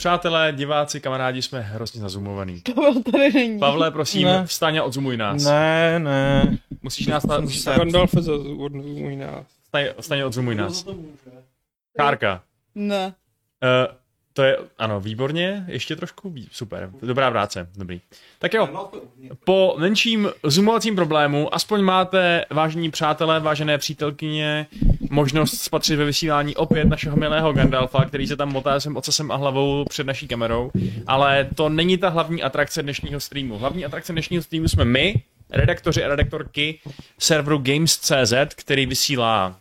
Přátelé, diváci, kamarádi, jsme hrozně nazumovaný. Pavel tady není. Pavle, prosím, Ne. vstaň a odzumuj nás. Ne, ne. Musíš nás... Na, musíš se- Gandalf za můj nás. vstaň, vstaň a odzumuj nás. Kárka. Ne. Uh, to je, ano, výborně, ještě trošku, super, dobrá práce, dobrý. Tak jo, po menším zoomovacím problému, aspoň máte, vážení přátelé, vážené přítelkyně, možnost spatřit ve vysílání opět našeho milého Gandalfa, který se tam motá svým ocasem a hlavou před naší kamerou, ale to není ta hlavní atrakce dnešního streamu. Hlavní atrakce dnešního streamu jsme my, redaktoři a redaktorky serveru Games.cz, který vysílá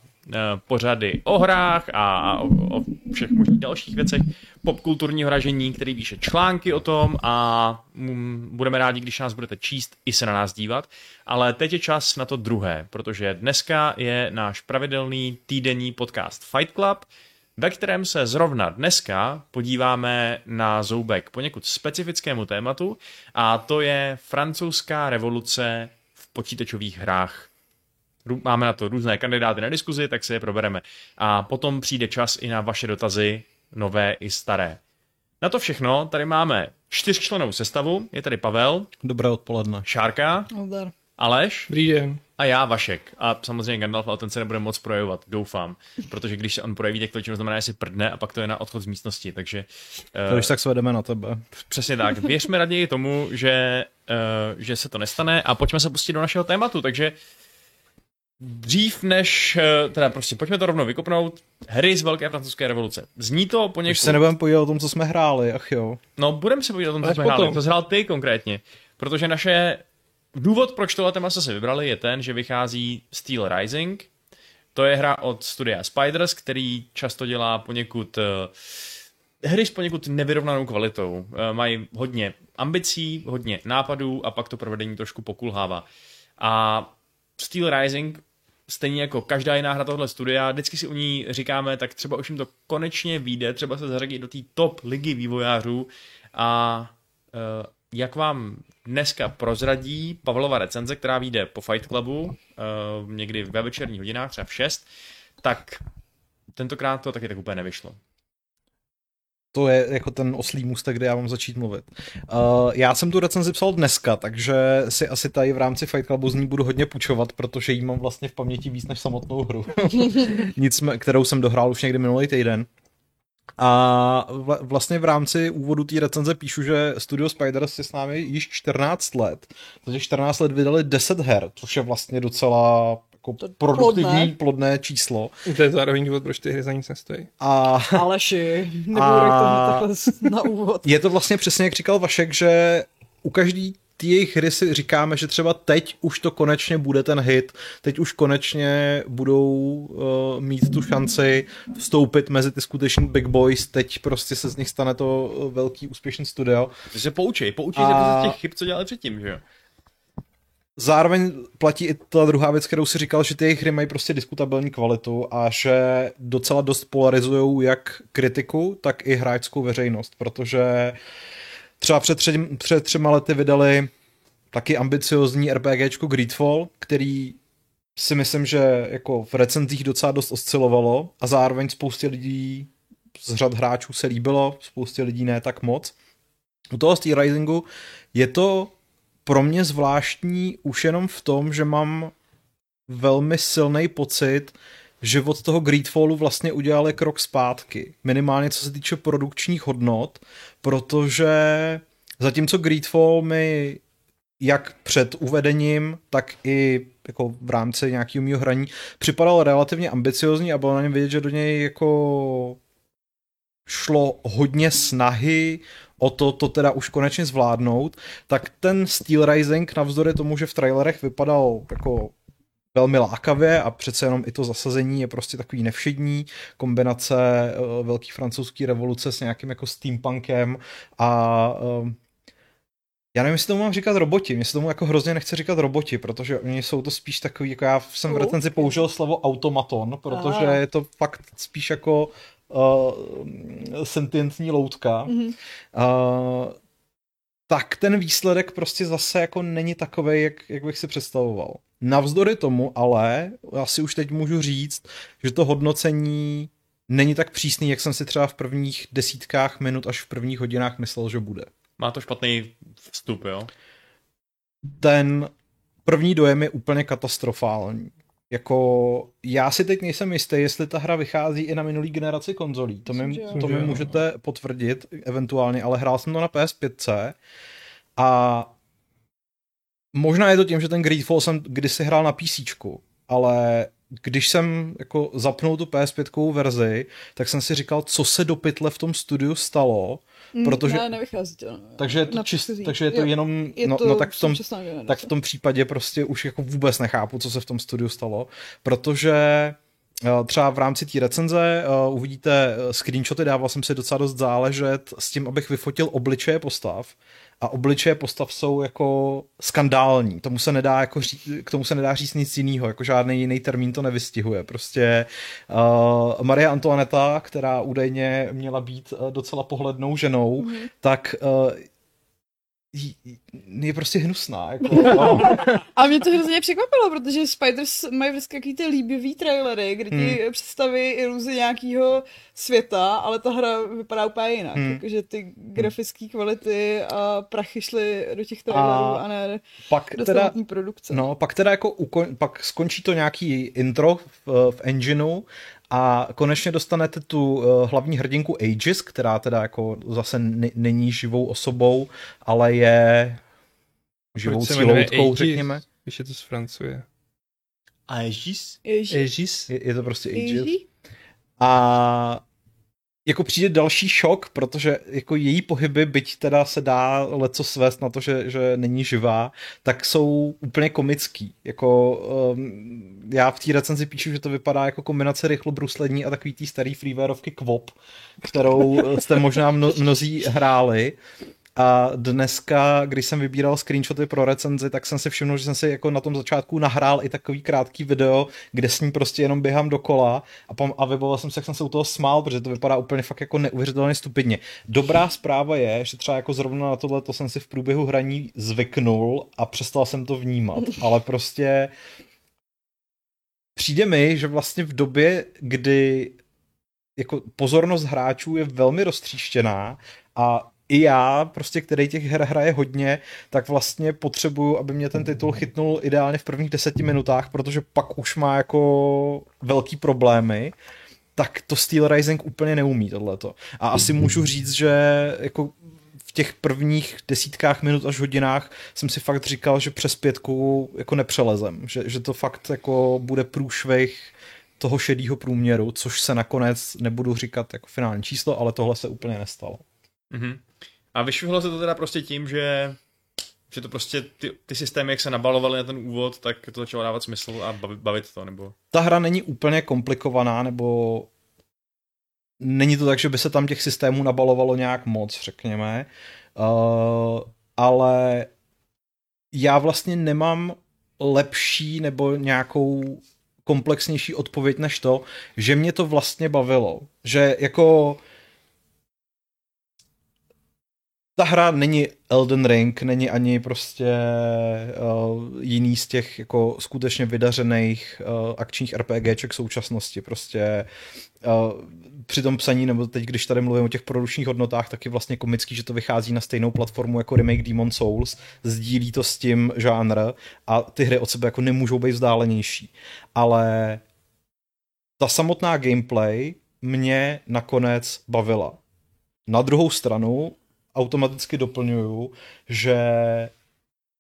pořady o hrách a o, o všech možných dalších věcech popkulturního ražení, který píše články o tom a mm, budeme rádi, když nás budete číst i se na nás dívat. Ale teď je čas na to druhé, protože dneska je náš pravidelný týdenní podcast Fight Club, ve kterém se zrovna dneska podíváme na zoubek poněkud specifickému tématu a to je francouzská revoluce v počítačových hrách. Máme na to různé kandidáty na diskuzi, tak si je probereme. A potom přijde čas i na vaše dotazy, nové i staré. Na to všechno tady máme čtyřčlenou sestavu. Je tady Pavel, Dobré odpoledne. Šárka, Nazdar. Aleš Dobrý den. a já Vašek. A samozřejmě Gandalf, ale ten se nebude moc projevovat, doufám. Protože když se on projeví, tak to většinou znamená, že si prdne a pak to je na odchod z místnosti. Takže To když tak svedeme na tebe. Přesně tak. Věřme raději tomu, že, uh, že se to nestane a pojďme se pustit do našeho tématu. Takže dřív než, uh, teda prostě pojďme to rovnou vykopnout, hry z Velké francouzské revoluce. Zní to poněkud... Už se nebudeme povídat o tom, co jsme hráli, ach jo. No, budeme se povídat o tom, co jsme potom. hráli. To zhrál ty konkrétně. Protože naše... Důvod, proč tohle téma si vybrali, je ten, že vychází Steel Rising. To je hra od studia Spiders, který často dělá poněkud uh, hry s poněkud nevyrovnanou kvalitou. Eh, Mají hodně ambicí, hodně nápadů a pak to provedení trošku pokulhává. A Steel Rising, stejně jako každá jiná hra tohle studia, vždycky si u ní říkáme, tak třeba už jim to konečně vyjde, třeba se zařadí do té top ligy vývojářů a eh, jak vám dneska prozradí Pavlova recenze, která vyjde po Fight Clubu, eh, někdy ve večerních hodinách, třeba v 6, tak tentokrát to taky tak úplně nevyšlo. To je jako ten oslý můstek, kde já mám začít mluvit. Uh, já jsem tu recenzi psal dneska, takže si asi tady v rámci Fight Clubu z ní budu hodně půjčovat, protože jí mám vlastně v paměti víc než samotnou hru. Nicmé, kterou jsem dohrál už někdy minulý týden. A vla- vlastně v rámci úvodu té recenze píšu, že Studio Spiders je s námi již 14 let. Takže 14 let vydali 10 her, což je vlastně docela jako produktivní, plodné. plodné číslo. To je zároveň důvod, proč ty hry za nic nestojí. A Aleši, nebudu A- na úvod. je to vlastně přesně, jak říkal Vašek, že u každý ty jejich hry si říkáme, že třeba teď už to konečně bude ten hit, teď už konečně budou uh, mít tu šanci vstoupit mezi ty skutečný big boys, teď prostě se z nich stane to uh, velký úspěšný studio. Takže se poučej, poučej A- se z těch chyb, co dělali předtím, že jo? Zároveň platí i ta druhá věc, kterou si říkal, že ty jejich hry mají prostě diskutabilní kvalitu a že docela dost polarizují jak kritiku, tak i hráčskou veřejnost, protože třeba před, tři, před třema lety vydali taky ambiciozní RPGčko Greedfall, který si myslím, že jako v recenzích docela dost oscilovalo a zároveň spoustě lidí z řad hráčů se líbilo, spoustě lidí ne tak moc. U toho Steel Risingu je to pro mě zvláštní už jenom v tom, že mám velmi silný pocit, že od toho Greedfallu vlastně udělali krok zpátky. Minimálně co se týče produkčních hodnot, protože zatímco Greedfall mi jak před uvedením, tak i jako v rámci nějakého mého hraní připadal relativně ambiciozní a bylo na něm vidět, že do něj jako šlo hodně snahy o to, to teda už konečně zvládnout, tak ten Steel Rising navzdory tomu, že v trailerech vypadal jako velmi lákavě a přece jenom i to zasazení je prostě takový nevšední, kombinace uh, velký francouzský revoluce s nějakým jako steampunkem a um, já nevím, jestli tomu mám říkat roboti, mně se tomu jako hrozně nechce říkat roboti, protože oni jsou to spíš takový, jako já jsem v recenzi použil slovo automaton, protože je to fakt spíš jako uh, sentientní loutka. Mhm. Uh, tak ten výsledek prostě zase jako není takový, jak, jak bych si představoval. Navzdory tomu ale, asi už teď můžu říct, že to hodnocení není tak přísný, jak jsem si třeba v prvních desítkách minut až v prvních hodinách myslel, že bude. Má to špatný vstup, jo? Ten první dojem je úplně katastrofální. Jako, já si teď nejsem jistý, jestli ta hra vychází i na minulý generaci konzolí. To mi, to mi můžete potvrdit eventuálně, ale hrál jsem to na PS5 a možná je to tím, že ten Greedfall jsem kdysi hrál na PC, ale když jsem jako zapnul tu PS5 verzi, tak jsem si říkal, co se do pytle v tom studiu stalo, Mm, protože- Ne, nevychází to. no. takže je to, čist, takže je to Jo, jenom, Je no, to no tak v tom, tak v tom případě prostě už jako vůbec nechápu, co se v tom studiu stalo, protože třeba v rámci té recenze uh, uvidíte eh, screenshoty, dával jsem si docela dost záležet s tím, abych vyfotil obličeje postav a obličeje postav jsou jako skandální. Tomu se nedá jako ří, k tomu se nedá říct nic jiného, jako žádný jiný termín to nevystihuje. Prostě uh, Maria Antoineta, která údajně měla být docela pohlednou ženou, Mhm. tak uh, je prostě hnusná. Jako, no. A mě to hrozně překvapilo, protože Spiders mají vždycky takový ty líbivý trailery, kdy ti Hmm. představí iluzi nějakého světa, ale ta hra vypadá úplně jinak. Hmm. Jakože ty grafické kvality a prachy šly do těch trailerů A a, ne Pak do teda, produkce. no, pak teda jako ukon, pak skončí to nějaký intro v, v engineu a konečně dostanete tu uh, hlavní hrdinku Aegis, která teda jako zase n- není živou osobou, ale je živou Aegis? řekněme. Když je to z Francie. Aegis? Aegis? Je, je to prostě Aegis. Ježí? A jako přijde další šok, protože jako její pohyby, byť teda se dá leco svést na to, že, že není živá, tak jsou úplně komický. Jako um, já v té recenzi píšu, že to vypadá jako kombinace rychlobruslení a takový tý starý freewareovky Kvop, kterou jste možná mno, mnozí hráli. A dneska, když jsem vybíral screenshoty pro recenzi, tak jsem si všiml, že jsem si jako na tom začátku nahrál i takový krátký video, kde s ní prostě jenom běhám dokola a, pam- a vybavil jsem se, jak jsem se u toho smál, protože to vypadá úplně fakt jako neuvěřitelně stupidně. Dobrá zpráva je, že třeba jako zrovna na tohle to jsem si v průběhu hraní zvyknul a přestal jsem to vnímat, ale prostě přijde mi, že vlastně v době, kdy jako pozornost hráčů je velmi roztříštěná a i já, prostě, který těch her hraje hodně, tak vlastně potřebuju, aby mě ten titul chytnul ideálně v prvních deseti minutách, protože pak už má jako velký problémy, tak to Steel Rising úplně neumí tohleto. A asi můžu říct, že jako v těch prvních desítkách minut až hodinách jsem si fakt říkal, že přes pětku jako nepřelezem, že, že to fakt jako bude průšvih toho šedého průměru, což se nakonec nebudu říkat jako finální číslo, ale tohle se úplně nestalo. Mhm. A vyšvihlo se to teda prostě tím, že že to prostě ty, ty systémy, jak se nabalovaly na ten úvod, tak to začalo dávat smysl a bavit, bavit to, nebo... Ta hra není úplně komplikovaná, nebo není to tak, že by se tam těch systémů nabalovalo nějak moc, řekněme, uh, ale já vlastně nemám lepší nebo nějakou komplexnější odpověď než to, že mě to vlastně bavilo. Že jako ta hra není Elden Ring, není ani prostě uh, jiný z těch jako skutečně vydařených uh, akčních RPGček současnosti. Prostě uh, při tom psaní, nebo teď, když tady mluvím o těch produčních hodnotách, tak je vlastně komický, že to vychází na stejnou platformu jako remake Demon Souls, sdílí to s tím žánr a ty hry od sebe jako nemůžou být vzdálenější. Ale ta samotná gameplay mě nakonec bavila. Na druhou stranu automaticky doplňuju, že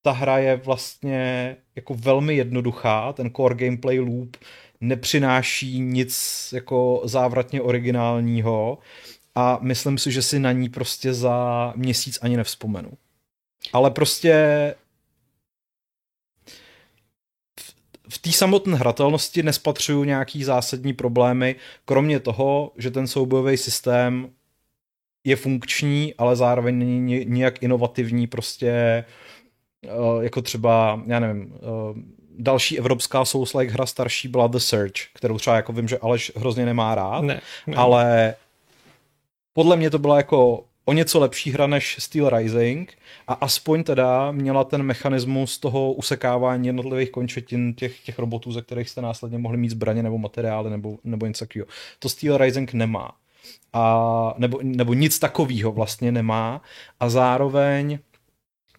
ta hra je vlastně jako velmi jednoduchá, ten core gameplay loop nepřináší nic jako závratně originálního a myslím si, že si na ní prostě za měsíc ani nevzpomenu. Ale prostě v- té samotné hratelnosti nespatřuju nějaký zásadní problémy, kromě toho, že ten soubojový systém je funkční, ale zároveň není ni- nijak inovativní, prostě eh, jako třeba, já nevím, eh, další evropská Souls-like hra starší byla The Search, kterou třeba jako vím, že Aleš hrozně nemá rád, Ne, ne. ale podle mě to byla jako o něco lepší hra než Steel Rising a aspoň teda měla ten mechanismus toho usekávání jednotlivých končetin těch, těch robotů, ze kterých jste následně mohli mít zbraně nebo materiály nebo, nebo něco takového. To Steel Rising nemá. A, nebo, nebo nic takového vlastně nemá a zároveň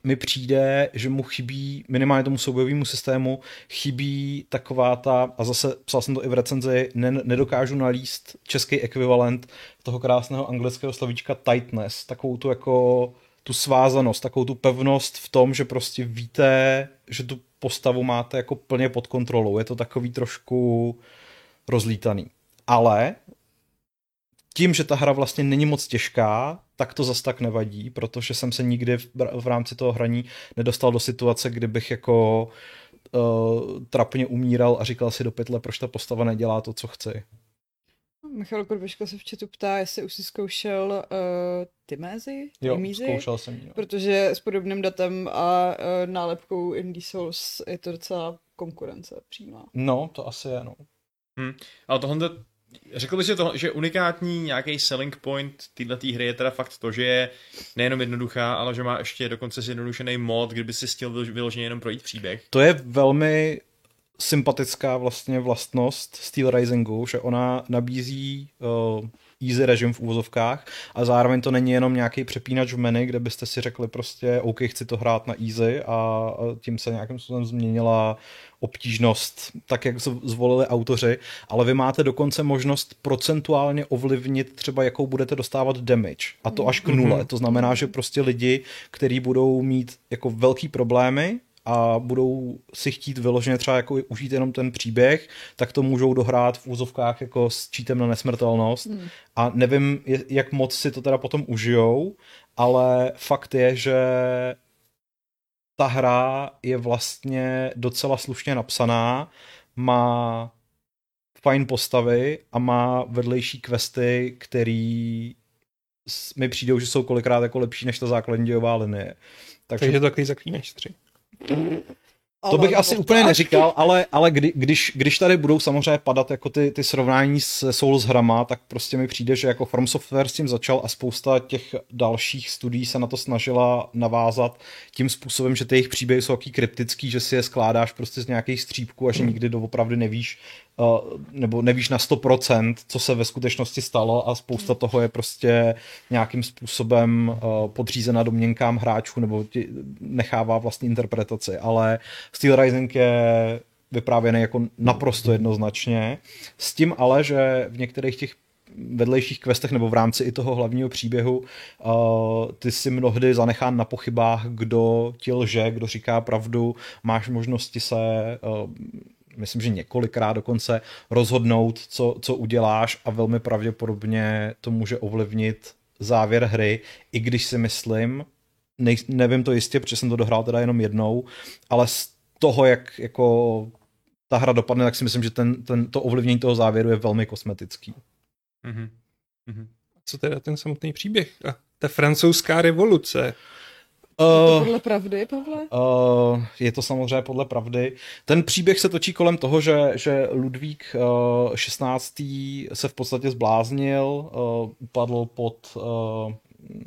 mi přijde, že mu chybí, minimálně tomu soubojovému systému, chybí taková ta, a zase psal jsem to i v recenzi, ne, nedokážu nalíst český ekvivalent toho krásného anglického slovíčka tightness, takovou tu jako tu svázanost, takovou tu pevnost v tom, že prostě víte, že tu postavu máte jako plně pod kontrolou. Je to takový trošku rozlítaný. Ale tím, že ta hra vlastně není moc těžká, tak to zas tak nevadí, protože jsem se nikdy v, v rámci toho hraní nedostal do situace, kdy bych jako uh, trapně umíral a říkal si do pytle, proč ta postava nedělá to, co chci. Michal Korbeška se v chatu ptá, jestli už si zkoušel uh, Timézy? Jo, Timízy? zkoušel jsem ji. no. Protože s podobným datem a uh, nálepkou Indie Souls je to docela konkurence přímá. No, to asi je, no. Ale tohle, řekl bych si to, že unikátní nějaký selling point této hry je teda fakt to, že je nejenom jednoduchá, ale že má ještě dokonce zjednodušený mod, kdyby si chtěl vylož- vyloženě jenom projít příběh. To je velmi sympatická vlastně vlastnost Steel Risingu, že ona nabízí uh, easy režim v úvozovkách a zároveň to není jenom nějaký přepínač v menu, kde byste si řekli prostě OK, chci to hrát na easy a tím se nějakým způsobem změnila obtížnost, tak jak zvolili autoři, ale vy máte dokonce možnost procentuálně ovlivnit třeba jakou budete dostávat damage a to až k nule. To znamená, že prostě lidi, kteří budou mít jako velký problémy, a budou si chtít vyloženě třeba jako užít jenom ten příběh, tak to můžou dohrát v úzovkách jako s čítem na nesmrtelnost. Hmm. A nevím, jak moc si to teda potom užijou, ale fakt je, že ta hra je vlastně docela slušně napsaná, má fajn postavy a má vedlejší questy, který mi přijdou, že jsou kolikrát jako lepší než ta základní dějová linie. Takže, Takže to takový zaklínač 3. 嗯。To bych asi úplně neříkal, ale, ale kdy, když, když tady budou samozřejmě padat jako ty, ty srovnání s Souls hrama, tak prostě mi přijde, že jako From Software s tím začal a spousta těch dalších studií se na to snažila navázat tím způsobem, že ty jejich příběhy jsou taky kryptický, že si je skládáš prostě z nějakých střípků a že nikdy doopravdy nevíš, uh, nebo nevíš na 100%, co se ve skutečnosti stalo a spousta toho je prostě nějakým způsobem uh, podřízena domněnkám hráčů nebo ti nechává vlastní interpretaci, ale Steel Rising je vyprávěný jako naprosto jednoznačně, s tím ale, že v některých těch vedlejších questech nebo v rámci i toho hlavního příběhu uh, ty si mnohdy zanechán na pochybách, kdo ti lže, kdo říká pravdu, máš možnosti se uh, myslím, že několikrát dokonce rozhodnout, co, co uděláš a velmi pravděpodobně to může ovlivnit závěr hry, i když si myslím, nej, nevím to jistě, protože jsem to dohrál teda jenom jednou, ale z toho, jak jako ta hra dopadne, tak si myslím, že ten, ten, to ovlivnění toho závěru je velmi kosmetický. Mhm. Mhm. Co teda ten samotný příběh? A ta francouzská revoluce. Je to Uh, podle pravdy, Pavle? Uh, je to samozřejmě podle pravdy. Ten příběh se točí kolem toho, že, že Ludvík uh, 16. se v podstatě zbláznil, uh, upadl pod uh,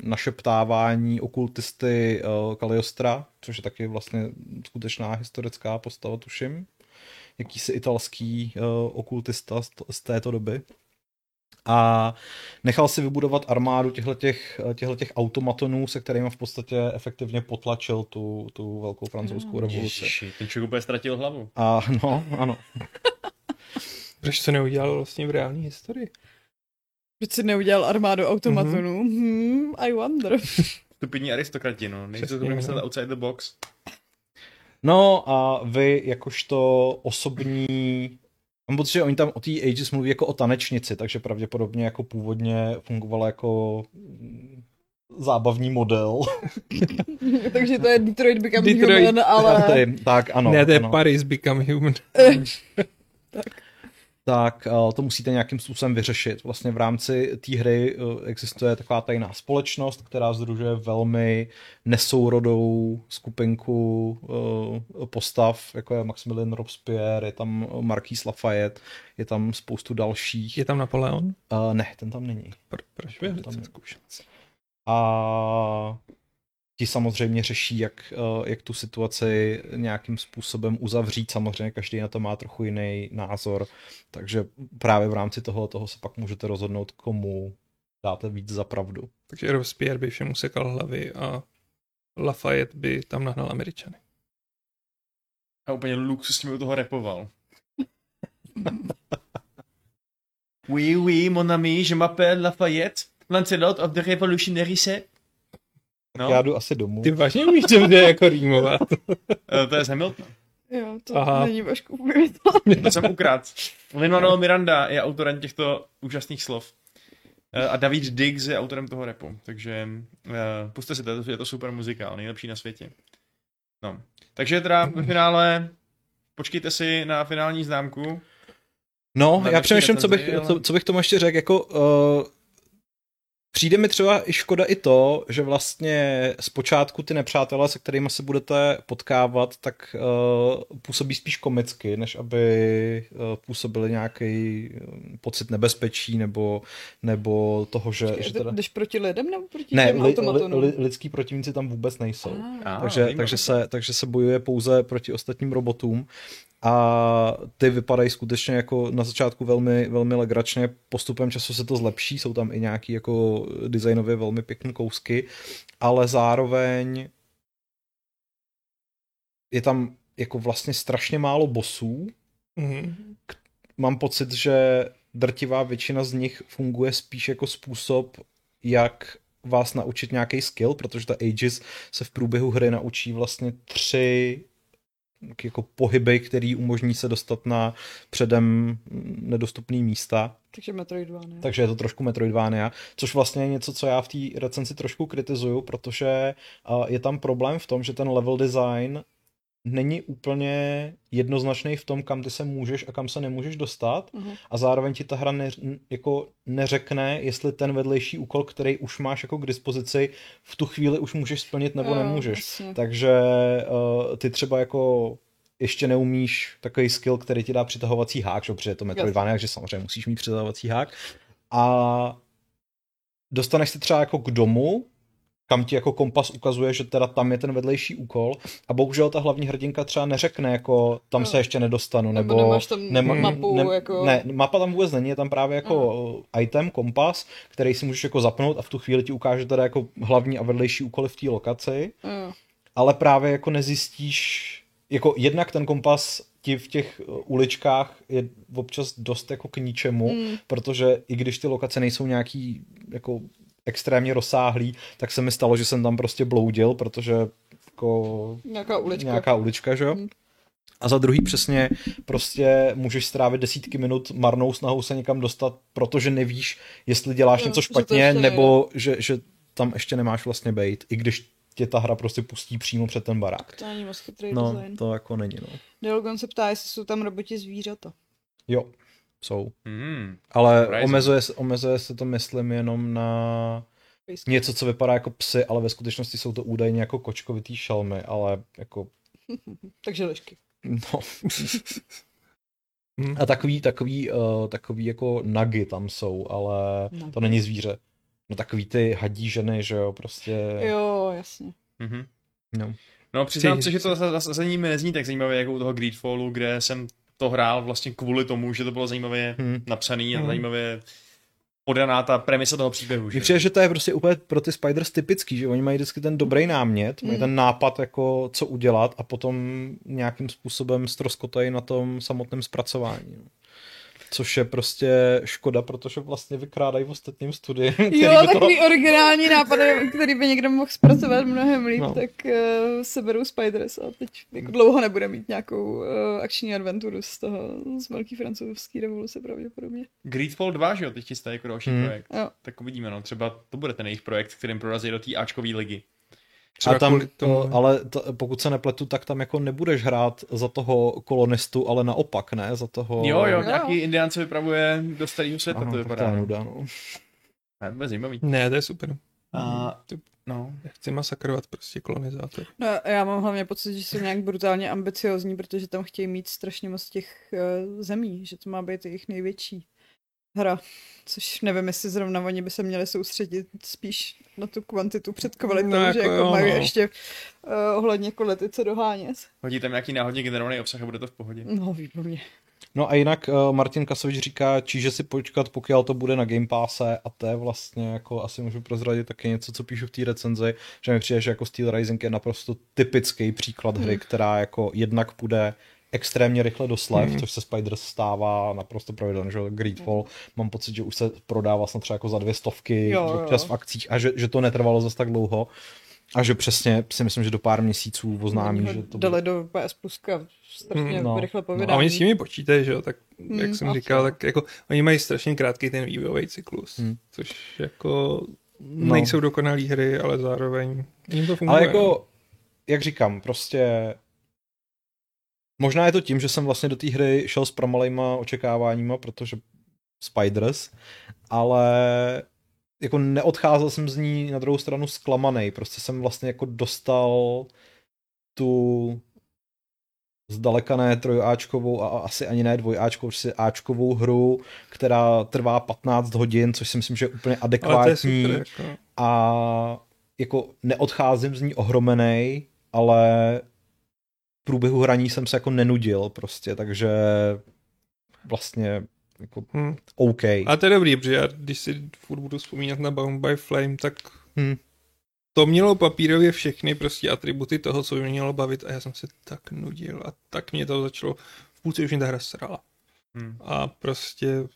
našeptávání okultisty uh, Kaliostra, což je taky vlastně skutečná historická postava, tuším. Jakýsi italský uh, okultista z, z této doby a nechal si vybudovat armádu těchto automatonů, se kterými v podstatě efektivně potlačil tu, tu velkou francouzskou revoluci. Ježiši, ten člověk úplně ztratil hlavu. A no, ano. Proč to neudělal vlastně v reální historii? Proč jsi neudělal armádu automatonů? Mm-hmm. I wonder. Stupidní aristokrati, no. Nejsou to no. myslet outside the box. No a vy jakožto osobní Mám pocit, že oni tam o té Aegis mluví jako o tanečnici, takže pravděpodobně jako původně fungovala jako mm, zábavní model. Takže to je Detroit Become Detroit. Human, ale... Tak ano. ne, to je ano. Paris Become Human. tak uh, to musíte nějakým způsobem vyřešit. Vlastně v rámci té hry uh, existuje taková tajná společnost, která združuje velmi nesourodou skupinku uh, postav, jako je Maximilian Robespierre, je tam Marquis Lafayette, je tam spoustu dalších. Je tam Napoleon? Uh, ne, ten tam není. Pro, proč by tam není. a ti samozřejmě řeší, jak, eh, jak tu situaci nějakým způsobem uzavřít. Samozřejmě každý na to má trochu jiný názor, takže právě v rámci toho, toho se pak můžete rozhodnout, komu dáte víc za pravdu. Takže Robespierre by všem usekal hlavy a Lafayette by tam nahnal Američany. A úplně luxusně u toho repoval. oui, oui, mon ami, je m'appelle Lafayette, Lancelot of the Revolutionary Set. No. Já jdu asi domů. Ty vážně umíš dobře jako rýmovat. Eh, to je z Hamilton. Jo, to Aha. není Vašku To jsem ukrát. Lin-Manuel Miranda je autorem těchto úžasných slov. Eh, a David Diggs je autorem toho repu, takže uh, puste si to, je to super muzikál, nejlepší na světě. No. Takže teda ve finále počkejte si na finální známku. No, já přemýšlím, co bych, co, co bych tomu ještě řekl, jako uh, Přijde mi třeba i škoda i to, že vlastně zpočátku ty nepřátelé, se kterými se budete potkávat, tak uh, působí spíš komicky, než aby uh, působili nějaký uh, pocit nebezpečí nebo, nebo toho, že... Počkej, že teda... Jdeš proti lidem nebo proti ne, těm li, li, li, lidský protivníci tam vůbec nejsou. Ah, takže, takže, se, takže se bojuje pouze proti ostatním robotům a ty vypadají skutečně jako na začátku velmi, velmi legračně, postupem času se to zlepší, jsou tam i nějaký jako designově velmi pěkné kousky, ale zároveň je tam jako vlastně strašně málo bosů. Mm-hmm. Mám pocit, že drtivá většina z nich funguje spíš jako způsob, jak vás naučit nějaký skill, protože ta Aegis se v průběhu hry naučí vlastně tři jako pohyby, který umožní se dostat na předem nedostupný místa. Takže Metroidvania. Takže je to trošku Metroidvania, což vlastně je něco, co já v té recenzi trošku kritizuju, protože je tam problém v tom, že ten level design není úplně jednoznačný v tom, kam ty se můžeš a kam se nemůžeš dostat uh-huh. a zároveň ti ta hra ne, jako neřekne, jestli ten vedlejší úkol, který už máš jako k dispozici, v tu chvíli už můžeš splnit nebo uh, nemůžeš. Jasně. Takže uh, ty třeba jako ještě neumíš takový skill, který ti dá přitahovací hák, že? protože je to Metroidvania, takže samozřejmě musíš mít přitahovací hák a dostaneš se třeba jako k domu, kam ti jako kompas ukazuje, že teda tam je ten vedlejší úkol a bohužel ta hlavní hrdinka třeba neřekne jako tam no. se ještě nedostanu, nebo, nebo nemáš tam nema, mapu, ne, jako... ne, mapa tam vůbec není, je tam právě jako no. item, kompas, který si můžeš jako zapnout a v tu chvíli ti ukáže teda jako hlavní a vedlejší úkoly v té lokaci, no. ale právě jako nezjistíš, jako jednak ten kompas ti v těch uličkách je občas dost jako k ničemu, mm. protože i když ty lokace nejsou nějaký jako extrémně rozsáhlý, tak se mi stalo, že jsem tam prostě bloudil, protože jako nějaká ulička, nějaká ulička že jo? Hmm. A za druhý přesně prostě můžeš strávit desítky minut marnou snahou se někam dostat, protože nevíš, jestli děláš jo, něco špatně, že nebo že, že tam ještě nemáš vlastně bejt, i když tě ta hra prostě pustí přímo před ten barák. To není moc chytrý no, design. to jako není, no. Delgon se ptá, jestli jsou tam roboti zvířata. Jo, jsou. Mm, ale omezuje, omezuje se to, myslím, jenom na něco, co vypadá jako psy, ale ve skutečnosti jsou to údajně jako kočkovitý šelmy, ale jako... Takže lišky. No. Hmm. A takový, takový, uh, takový jako nagy tam jsou, ale nagy. to není zvíře. No takový ty hadí ženy, že jo, prostě. Jo, jasně. Mm-hmm. No. No přiznám se, že to zase za ním nezní tak zajímavé jako u toho Greedfallu, kde jsem to hrál vlastně kvůli tomu, že to bylo zajímavě hmm. napsaný a hmm. zajímavě podaná ta premisa toho příběhu. Mně přijde, že to je prostě úplně pro ty Spiders typický, že oni mají vždycky ten dobrý námět, hmm. mají ten nápad, jako co udělat a potom nějakým způsobem stroskotají na tom samotném zpracování. Což je prostě škoda, protože vlastně vykrádají v ostatním studii. Jo, takový toho... originální nápad, který by někdo mohl zpracovat mnohem líp, no. tak uh, se berou Spiders a teď jako dlouho nebude mít nějakou uh, akční adventuru z toho, z velký francouzský revoluce pravděpodobně. Greedfall 2, že jo, teď chystáte jako další hmm. projekt. Jo. Tak uvidíme, no, třeba to bude ten jejich projekt, kterým prorazí do té Ačkové ligy. Třeba a tam, tomu... ale to, pokud se nepletu, tak tam jako nebudeš hrát za toho kolonistu, ale naopak, ne? Za toho... Jo, jo, nějaký indián se vypravuje do starého světa, Aha, to vypadá. To nuda, no. Ne, to je zajímavý. Ne, to je super. A, no. Já chci masakrovat prostě kolonizátor. No, já mám hlavně pocit, že jsou nějak brutálně ambiciozní, protože tam chtějí mít strašně moc těch uh, zemí, že to má být jejich největší hra. Což nevím, jestli zrovna oni by se měli soustředit spíš na tu kvantitu před kvalitou, No, jako že jako jo, mají no. ještě uh, ohledně kvality co dohánět. Hodí tam nějaký náhodně generovaný obsah a bude to v pohodě. No, výborně. No a jinak uh, Martin Kasovič říká, čiže si počkat, pokud to bude na Game Passe a to je vlastně jako asi můžu prozradit taky něco, co píšu v té recenzi, že mi přijde, že jako Steel Rising je naprosto typický příklad hry, která jako jednak půjde extrémně rychle do slev, Hmm. což se Spiders stává naprosto pravidelně, že Greedfall, mám pocit, že už se prodává snad třeba jako za dvě stovky Jo, jo. občas v akcích a že, že to netrvalo zase tak dlouho a že přesně si myslím, že do pár měsíců oznámí, Oni že to dali do PS Pluska strašně No. no. rychle po No, A oni s nimi počítají, že jo, tak Hmm, jak jsem asi říkal, jo. tak jako oni mají strašně krátký ten vývojový cyklus, Hmm. což jako nejsou dokonalé hry, ale zároveň jim to funguje. Ale jako, jak říkám, prostě možná je to tím, že jsem vlastně do té hry šel s promalejma očekáváníma, protože Spiders, ale jako neodcházel jsem z ní na druhou stranu zklamaný, prostě jsem vlastně jako dostal tu zdaleka ne trojáčkovou a asi ani ne dvojáčkovou, prostě áčkovou hru, která trvá 15 hodin, což si myslím, že je úplně ale to je adekvátní super, jako. a jako neodcházím z ní ohromenej, ale průběhu hraní jsem se jako nenudil prostě, takže vlastně jako Hmm. OK. A to je dobrý, protože já když si furt budu vzpomínat na Bound by Flame, tak Hmm. to mělo papírově všechny prostě atributy toho, co by mě mělo bavit a já jsem se tak nudil a tak mě to začalo, v půlce už mě ta hra srala. Hmm. A prostě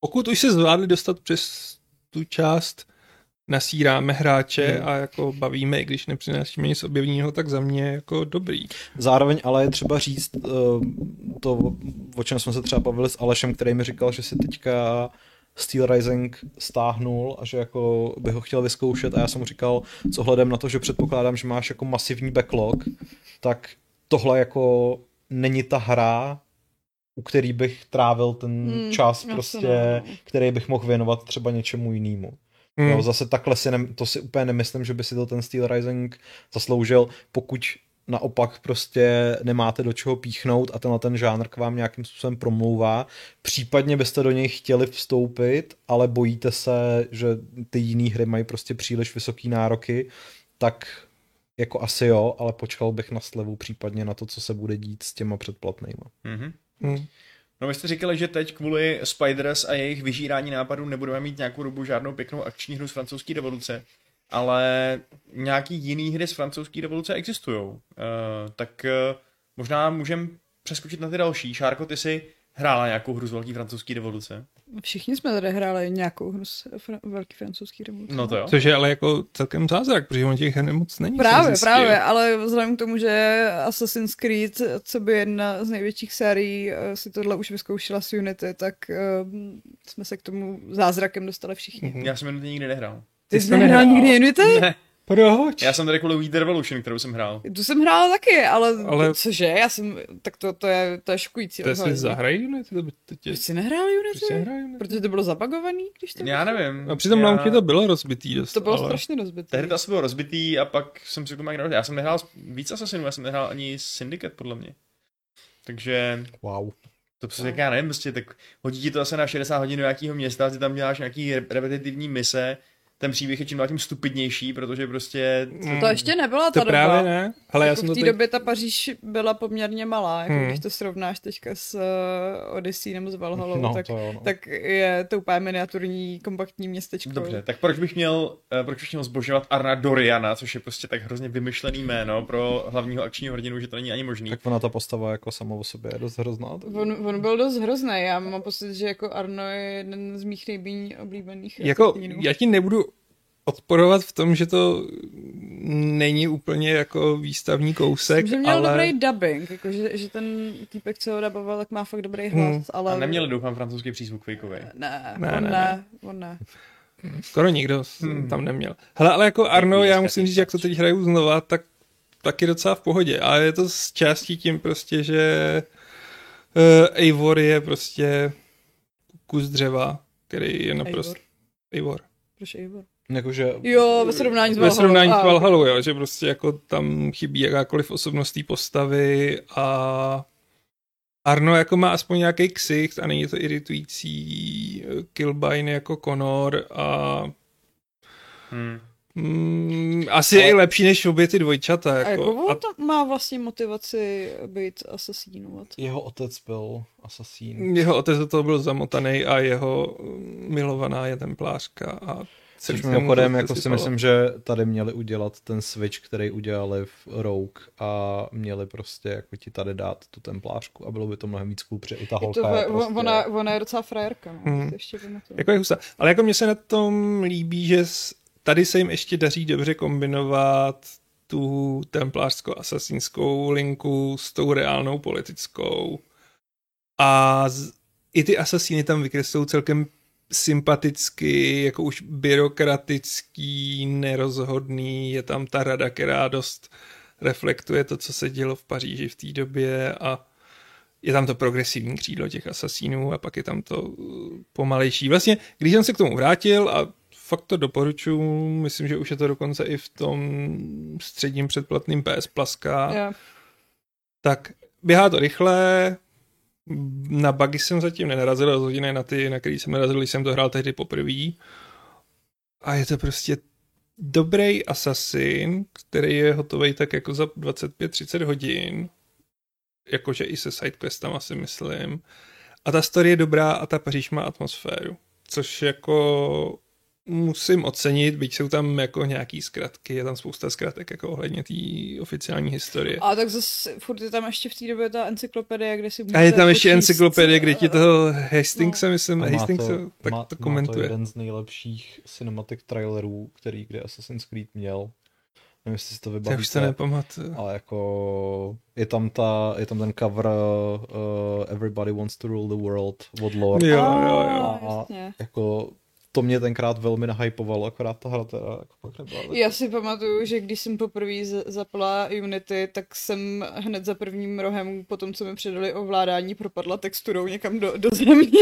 pokud už se zvládli dostat přes tu část nasíráme hráče Hmm. a jako bavíme, i když nepřinášíme nic objevního, tak za mě jako dobrý. Zároveň ale je třeba říct eh, to, o čem jsme se třeba bavili s Alešem, který mi říkal, že si teďka Steel Rising stáhnul a že jako by ho chtěl vyzkoušet a já jsem mu říkal, co hledem na to, že předpokládám, že máš jako masivní backlog, tak tohle jako není ta hra, u který bych trávil ten Hmm, čas prostě, no. který bych mohl věnovat třeba něčemu jinému. Hmm. Jo, zase takhle si, ne, to si úplně nemyslím, že by si to ten Steel Rising zasloužil, pokud naopak prostě nemáte do čeho píchnout a tenhle ten žánr k vám nějakým způsobem promlouvá. Případně byste do něj chtěli vstoupit, ale bojíte se, že ty jiné hry mají prostě příliš vysoký nároky, tak jako asi jo, ale počkal bych na slevu případně na to, co se bude dít s těma předplatnýma. Mhm. Hmm. No vy jste říkali, že teď kvůli Spiders a jejich vyžírání nápadů nebudeme mít nějakou dobu žádnou pěknou akční hru z francouzské revoluce, ale nějaký jiný hry z francouzské revoluce existují. Uh, tak uh, možná můžeme přeskočit na ty další. Šárko, ty jsi hrála nějakou hru z velké francouzské revoluce? Všichni jsme tady hráli nějakou hru z fra- velký francouzský revoluce. No to jo. Což je ale jako celkem zázrak, protože on těch her moc není. Právě, právě, ale vzhledem k tomu, že Assassin's Creed, co by jedna z největších sérií, eh, si tohle už vyzkoušela s Unity, tak uh, jsme se k tomu zázrakem dostali všichni. Mhm. Já jsem Unity nikdy nehrál. Ty Ty jsi jsi to nehrál nehrál? nikdy Unity? Ne, Proč? já jsem tady kvůli Weed Revolution, kterou jsem hrál. Tu jsem hrála taky, ale, Ale- cože, já jsem, tak to, to je, to je šokující. To si odhalení. zahrají Unity? To by to tě... Proč jsi nehrál Proč Unity? si nehrál Unity? Protože to bylo zabagovaný, když to Já nevím. A přitom já... launchi to bylo rozbitý dost. To bylo ale... strašně rozbitý. Tehdy to asi bylo rozbitý a pak jsem si nějak Já jsem nehrál víc Assassinů, já jsem nehrál ani Syndicate, podle mě. Takže Wow. to přesně jak já nevím, prostě tak hodí ti to zase na 60 hodin do nějakého města, ty tam děláš nějaký re- repetitivní mise, ten příběh je čím dál tím stupidnější, protože prostě Mm, To ještě nebyla ta To doba. právě ne. Ale já jako jsem v to té teď... době ta Paříž byla poměrně malá, jako Hmm. když to srovnáš teďka s uh, Odyssey nebo s Valhallou, No, tak, to jo, no. tak je to úplně miniaturní, kompaktní městečko. Dobře, tak proč bych měl, eh, proč bych měl zbožňovat Arna Doriana, což je prostě tak hrozně vymyšlený jméno pro hlavního akčního hrdinu, že to není ani možný. Tak ona ta postava jako sama o sobě je dost hrozná. tak- On, on byl dost hrozný, já mám pocit, že jako Arno je jeden z mých nejméně oblíbených Jako, já ti nebudu odporovat v tom, že to není úplně jako výstavní kousek, Myslím, že měl ale... dobrý dubbing, jako, že, že ten týpek, co ho duboval, tak má fakt dobrý hlas, Hmm. ale... A neměli doufám francouzský přízvuk fejkový. Ne, Ne, on ne, ne, on ne. Skoro nikdo Hmm. tam neměl. Hele, ale jako Arno, já musím říct, jak to teď hraju znova, tak taky docela v pohodě. Ale je to z částí tím prostě, že uh, Eivor je prostě kus dřeva, který je naprosto... Eivor. Eivor. Proč Eivor? Jakože Jo, ve srovnání s Ve Valhallou. srovnání A, s Valhallou, jo, že prostě jako tam chybí jakákoliv osobnost té postavy a Arno jako má aspoň nějaký ksicht a není to iritující eh, Killbane jako Connor a Hmm. mm, asi je i lepší než obě ty dvojčata. A Jako. jakou A má vlastně motivaci být asasínovat? Jeho otec byl asasín. jeho otec do toho byl zamotaný a jeho mm, milovaná je templářka a Což mimochodem, to jako si myslím, že tady měli udělat ten switch, který udělali v Rogue a měli prostě jako ti tady dát tu templářku a bylo by to mnohem víc cool, protože i ta Je holka to, je prostě... ona, ona je docela frajerka, no. To ještě pamatuju. Jako je husa. Ale jako mně se na tom líbí, že tady se jim ještě daří dobře kombinovat tu templářsko-asasínskou linku s tou reálnou politickou. A z, i ty asasíny tam vykreslují celkem sympaticky, jako už byrokratický, nerozhodný, je tam ta rada, která dost reflektuje to, co se dělo v Paříži v té době a je tam to progresivní křídlo těch asasínů a pak je tam to uh, pomalejší. Vlastně, když jsem se k tomu vrátil a fakt to doporučuji, myslím, že už je to dokonce i v tom středním předplatným PS Pluska, Jo. tak běhá to rychle, na bugy jsem zatím nenarazil, rozhodně na ty, na který jsem narazil, jsem to hrál tehdy poprvé. A je to prostě dobrý assassin, který je hotový tak jako za 25-30 hodin, jakože i se sidequestama si myslím. A ta story je dobrá a ta Paříž má atmosféru, což jako musím ocenit, byť jsou tam jako nějaký zkratky, je tam spousta zkratek jako ohledně té oficiální historie. A tak zase furt je tam ještě v té době ta encyklopedie, kde si A je tam ještě počíst, encyklopedie, kde ti eh, toho Hastingse, myslím, A má Hastings to, tak má, to Má to komentuje. jeden z nejlepších cinematic trailerů, který kde Assassin's Creed měl. Nevím, jestli si to Já vybavíte. už to nepamatuju. Ale jako je tam, ta, je tam ten cover uh, Everybody Wants to Rule the World od Lore. Jo, a, jo, jo. Jasně. Jako to mě tenkrát velmi nahypovalo, akorát ta hra teda jako pak nebyla. tak- Já si pamatuju, že když jsem poprvé zapla Unity, tak jsem hned za prvním rohem, po tom, co mi předali ovládání, propadla texturou někam do, do země.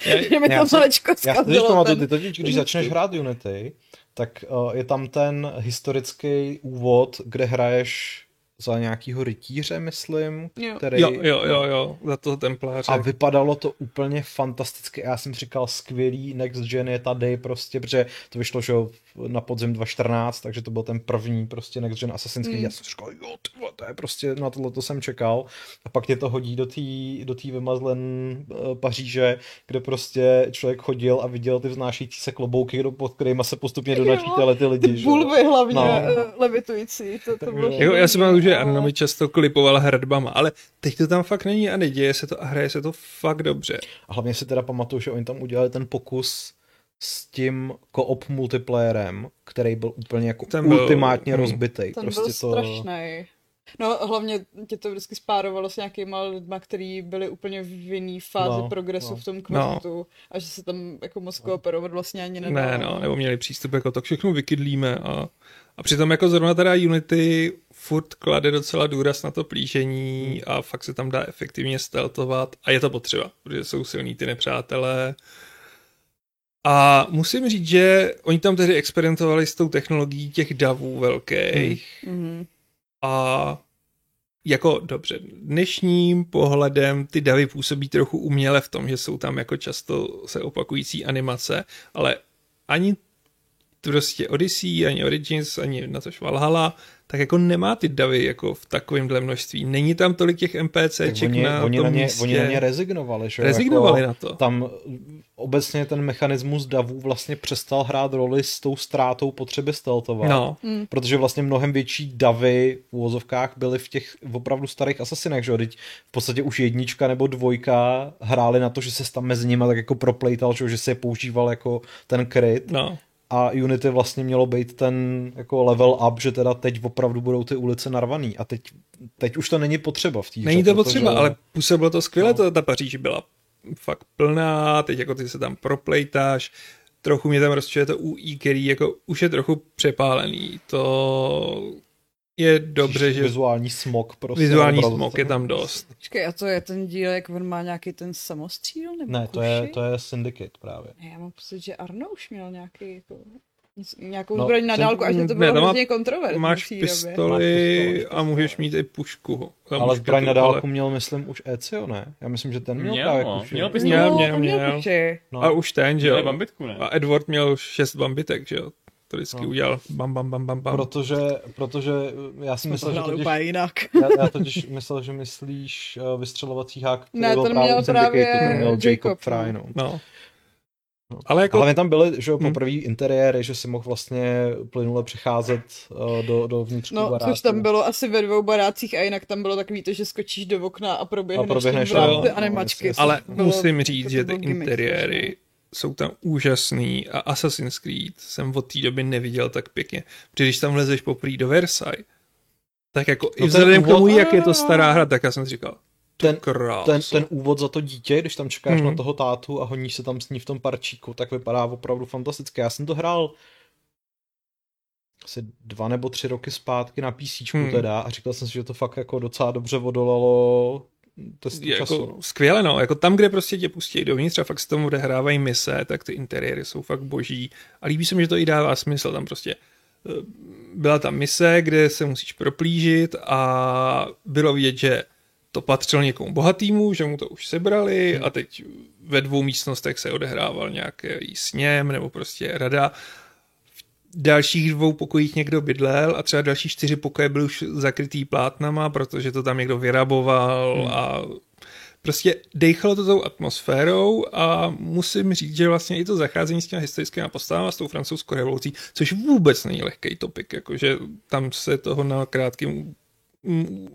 že mi to malečko Já si pamatuju, ten... ty totiž, když začneš hrát Unity, tak uh, je tam ten historický úvod, kde hraješ za nějakýho rytíře, myslím, Jo. který... Jo, jo, jo, jo, za toho templáře. A vypadalo to úplně fantasticky. Já jsem říkal, skvělý Next Gen je tady prostě, protože to vyšlo že jo, na podzim 2014, takže to byl ten první prostě Next Gen Assassin's Creed. Mm. Já jsem říkal, jo, ty vole, to je prostě, na tohle to jsem čekal. A pak tě to hodí do té do tý vymazlen uh, Paříže, kde prostě člověk chodil a viděl ty vznášející se klobouky, do- pod kterýma se postupně Jo, donačítali ty lidi. Ty že jo. bulvy hlavně No. no. levitující, to, to bylo Jako, já si pamatuju, že ale- Arno mi často klipoval hradbama, ale teď to tam fakt není a neděje se to a hraje se to fakt dobře. A hlavně si teda pamatuju, že oni tam udělali ten pokus s tím co-op multiplayerem, který byl úplně jako Ten byl- ultimátně hmm. rozbitej. Ten prostě byl to... strašný. No hlavně tě to vždycky spárovalo s nějakýma lidma, kteří byli úplně v jiný fázi No, no, progresu no. v tom questu no. a že se tam jako moc kooperovat vlastně ani nedalo. Ne, no, nebo měli přístup jako tak všechno vykydlíme a, a přitom jako zrovna teda Unity furt klade docela důraz na to plížení a fakt se tam dá efektivně steltovat a je to potřeba, protože jsou silní ty nepřátelé. A musím říct, že oni tam tehdy experimentovali s tou technologií těch davů velkých Mhm. a jako dobře, dnešním pohledem ty davy působí trochu uměle v tom, že jsou tam jako často se opakující animace, ale ani prostě Odyssey, ani Origins, ani na tož Valhalla, tak jako nemá ty davy jako v takovémhle množství. Není tam tolik těch NPCček oni, na oni, tom na ně, místě. oni na ně rezignovali, že jo? Rezignovali jako, na to. Tam obecně ten mechanismus davů vlastně přestal hrát roli s tou ztrátou potřeby steltovat. No, Protože vlastně mnohem větší davy v úvozovkách byly v těch opravdu starých asasinech, že jo? Teď v podstatě už jednička nebo dvojka hráli na to, že se tam mezi nimi tak jako proplejtal, že, jo, že se je používal jako ten kryt. no. A Unity vlastně mělo být ten jako level up, že teda teď opravdu budou ty ulice narvaný. A teď, teď už to není potřeba v té Není to protože- potřeba, ale působilo to skvěle, No. to, ta Paříž byla fakt plná, teď jako ty se tam proplejtáš, trochu mě tam rozčuje to UI, který jako už je trochu přepálený, to je dobře, že Vizuální smog prostě. vizuální opravdu. smog je tam dost. Počkej, a to je ten díl, jak on má nějaký ten samostříl? Nebo Ne, to je, to je Syndicate právě. Ne, Já mám pocit, že Arno už měl nějaký jako Nějakou No, zbraň na dálku, až to ne, bylo má- hrozně kontroverzní. Máš pistoli a můžeš mít i pušku. Tam Ale zbraň na ale- dálku měl, myslím, už Ezio, ne? Já myslím, že ten měl, Měl, právě no. kuši. Měl No, pistoli. Měl, měl, měl měl. No. A už ten, že jo. bambitku, ne? A Edward měl šest bambitek, že jo. To vždycky No. udělal bam, bam, bam, bam, bam. Protože, protože já si Jsme to myslel, že totiž, úplně jinak. já, já totiž myslel, že myslíš uh, vystřelovací hák, který Ne, byl ten právě měl právě ten měl Jacob Jacob, Fry, no. no. No. No. Ale jako, Ale tam byly, že jo, Hmm. poprvé interiéry, že si mohl vlastně plynule přecházet uh, do, do vnitřku No, baráku. což tam bylo asi ve dvou barácích a jinak tam bylo takový to, že skočíš do okna a proběhneš, A proběhneš, tím vrát jo. ty No, ale bylo- musím říct, jako že to ty interiéry jsou tam úžasný a Assassin's Creed jsem od té doby neviděl tak pěkně. Protože když tam lezeš poprvé do Versailles, tak jako No i vzhledem k tomu, jak je to stará hra, tak já jsem si říkal, ten, ten, ten úvod za to dítě, když tam čekáš Mhm. na toho tátu a honíš se tam s ní v tom parčíku, tak vypadá opravdu fantasticky. Já jsem to hrál asi dva nebo tři roky zpátky na PC Hmm. teda a říkal jsem si, že to fakt jako docela dobře odolalo testu je času. jako skvěle, no. Jako tam, kde prostě tě pustí dovnitř a fakt se tomu odehrávají mise, tak ty interiéry jsou fakt boží. A líbí se mi, že to i dává smysl. Tam prostě eh, byla tam mise, kde se musíš proplížit a bylo vidět, že to patřilo někomu bohatýmu, že mu to už sebrali Hmm. a teď ve dvou místnostech se odehrával nějaký sněm nebo prostě rada. Dalších dvou pokojích někdo bydlel a třeba další čtyři pokoje byly už zakrytý plátnama, protože to tam někdo vyraboval Hmm. a prostě dejchalo to tou atmosférou a musím říct, že vlastně i to zacházení s těmi historickými postavami a s tou francouzskou revolucí, což vůbec není lehký topik, jakože tam se toho na krátkém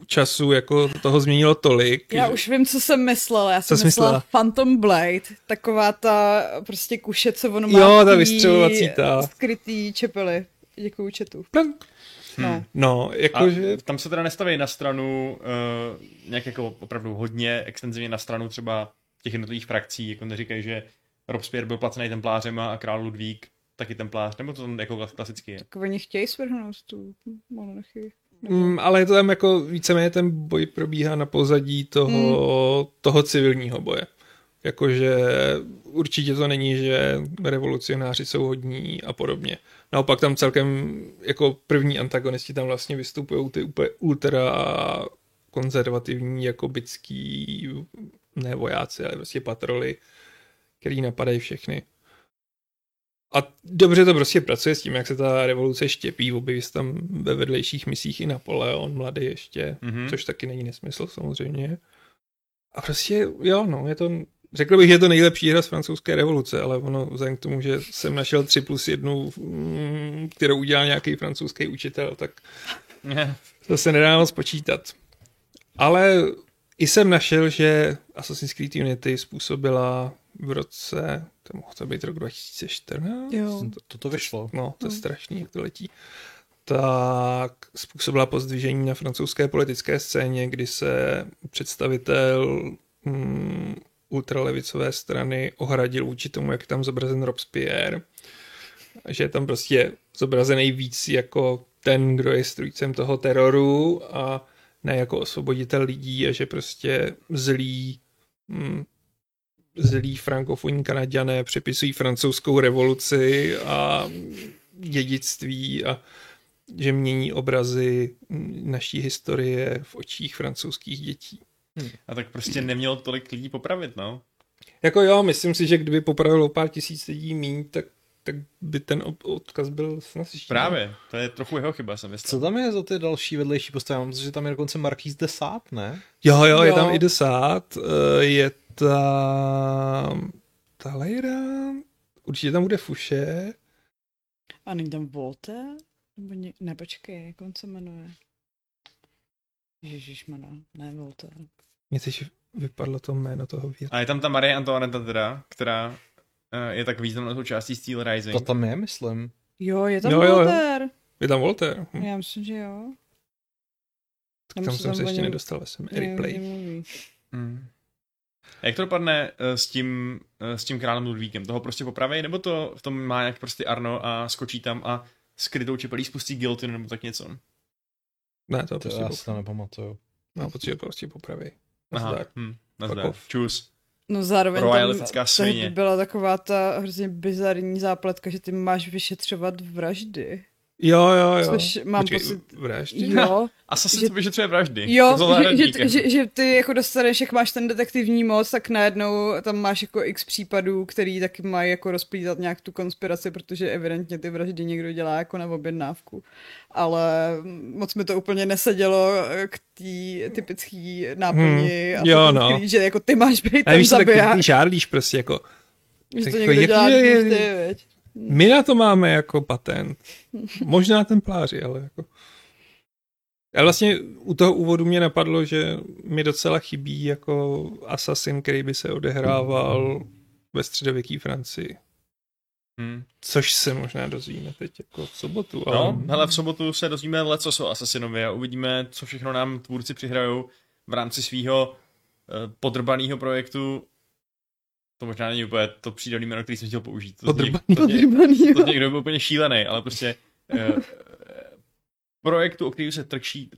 času jako toho změnilo tolik. Já že- už vím, co jsem myslela. Já jsem jsi myslela myslela? Phantom Blade, taková ta prostě kuše, co ono má Jo, ta vystřelovací ta. skrytý čepely. Děkuju četu. Plank. No. No, A jakože... tam se teda nestaví na stranu uh, nějak jako opravdu hodně extenzivně na stranu třeba těch jednotlivých frakcí, jako neříkají, že Robespierre byl placený templářem a král Ludvík taky templář, nebo to tam jako klas- klasicky je. Tak oni chtějí svrhnout tu monarchii. Mm, ale je to tam jako víceméně ten boj probíhá na pozadí toho, Hmm. toho civilního boje. Jakože určitě to není, že revolucionáři jsou hodní a podobně. Naopak tam celkem jako první antagonisti tam vlastně vystupují ty úplně ultra konzervativní jako bitský ne vojáci, ale prostě patroly, který napadají všechny. A dobře to prostě pracuje s tím, jak se ta revoluce štěpí, objeví se tam ve vedlejších misích i Napoleon, mladý ještě, Mhm. mm-hmm. což taky není nesmysl samozřejmě. A prostě, jo, no, je to, řekl bych, že je to nejlepší hra z francouzské revoluce, ale ono, vzhledem k tomu, že jsem našel 3 plus 1, mm, kterou udělal nějaký francouzský učitel, tak to se nedá moc počítat. Ale i jsem našel, že Assassin's Creed Unity způsobila v roce, to mohl to být rok 2014? Jo. To, to, vyšlo. No, to je No. strašný, jak to letí. Tak způsobila pozdvižení na francouzské politické scéně, kdy se představitel mm, ultralevicové strany ohradil vůči tomu, jak je tam zobrazen Robespierre. Že je tam prostě zobrazený víc jako ten, kdo je strůjcem toho teroru a ne jako osvoboditel lidí a že prostě zlí mm, zlí frankofonní kanaděné přepisují francouzskou revoluci a dědictví a že mění obrazy naší historie v očích francouzských dětí. A tak prostě nemělo tolik lidí popravit, no. Jako jo, myslím si, že kdyby popravilo pár tisíc lidí míň, tak, tak by ten od- odkaz byl snazší. Právě, to je trochu jeho chyba, jsem myslel. Co tam je za ty další vedlejší postavy? Mám že tam je dokonce Marquis de Sade, ne? Jo, jo, je Jo. tam i desát, eh, je tam Talejra, určitě tam bude Fuše, A není tam Voltaire? Nebo ně... Ne, počkej, jak on se jmenuje? Ježišmana, ne Voltaire. mě teď vypadlo to jméno toho věc. A je tam ta Marie Antoinette teda, která eh, je tak významnou součástí Steel Rising. To tam je, myslím. Jo, je tam Jo. Voltaire. Je tam Voltaire. Hm. Já myslím, že jo. Tam, Tam jsem se se ještě nedostal, jsem replay. Hmm. A jak to dopadne eh, s tím, eh, s tím králem Ludvíkem? Toho prostě popraví, nebo to v tom má nějak prostě Arno a skočí tam a skrytou čepelí spustí guillotine nebo tak něco? Ne, to To prostě já si to nepamatuju. No, protože prostě popraví. Aha, Nazdar. hm, nazdar. Čus. No zároveň tam svině. byla taková ta hrozně bizarní zápletka, že ty máš vyšetřovat vraždy. Jo, jo, jo. Což mám Počkej, pocit- vraždy? Jo, Assassin Že- že... vyšetřuje vraždy. jo že, že, že, že, ty jako dostaneš, jak máš ten detektivní moc, tak najednou tam máš jako x případů, který taky mají jako rozplítat nějak tu konspiraci, protože evidentně ty vraždy někdo dělá jako na objednávku. Ale moc mi to úplně nesedělo k té typické náplni. Hmm, a jo, no. chvíli, že jako ty máš být Ale ten víš, co, tak zabiják. ty žárlíš prostě jako, Že to Jako někdo jaký dělá je- je... ty, veď. My na to máme jako patent. Možná templáři, ale jako... A vlastně u toho úvodu mě napadlo, že mi docela chybí jako Assassin, který by se odehrával ve středověké Francii. Hmm. Což se možná dozvíme teď jako v sobotu. Ale... No, hele, v sobotu se dozvíme leco o Assassinovi a uvidíme, co všechno nám tvůrci přihrajou v rámci svého podrbaného projektu. To možná není úplně to přírodní jméno, který jsem chtěl použít. To Podrbaný. to Podrbaný, to někdo byl úplně šílený, ale prostě eh, projektu, o který se trčí,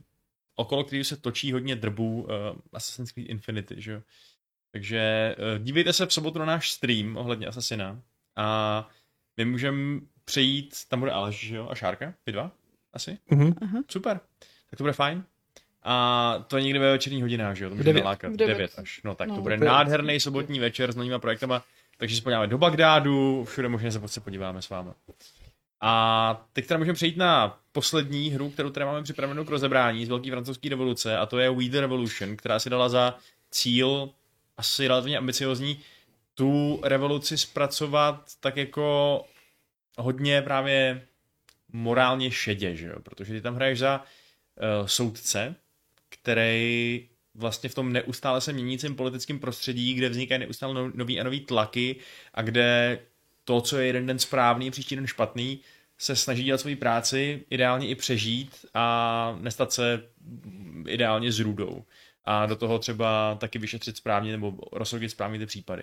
okolo který se točí hodně drbů uh, Assassin's Creed Infinity, že jo. Takže uh, dívejte se v sobotu na náš stream ohledně Assassina a my můžeme přejít, tam bude Aleš, že jo, a Šárka, vy dva, asi, Mhm. super, tak to bude fajn. A to je někde ve večerních hodinách, že jo, to může devět. nalákat, V devět. devět. až, no tak No. to bude Opět. nádherný sobotní večer s novýma projektama, takže se podíváme do Bagdádu, všude možně se se podíváme s vámi. A teď teda můžeme přejít na poslední hru, kterou teda máme připravenou k rozebrání z Velké francouzské revoluce a to je We the Revolution, která si dala za cíl asi relativně ambiciozní tu revoluci zpracovat tak jako hodně právě morálně šedě, že jo? protože ty tam hraješ za uh, soudce, který vlastně v tom neustále se měnícím politickém prostředí, kde vznikají neustále no- nový a nový tlaky a kde to, co je jeden den správný, příští den špatný, se snaží dělat svoji práci, ideálně i přežít a nestat se ideálně s rudou. A do toho třeba taky vyšetřit správně nebo rozsoudit správně ty případy.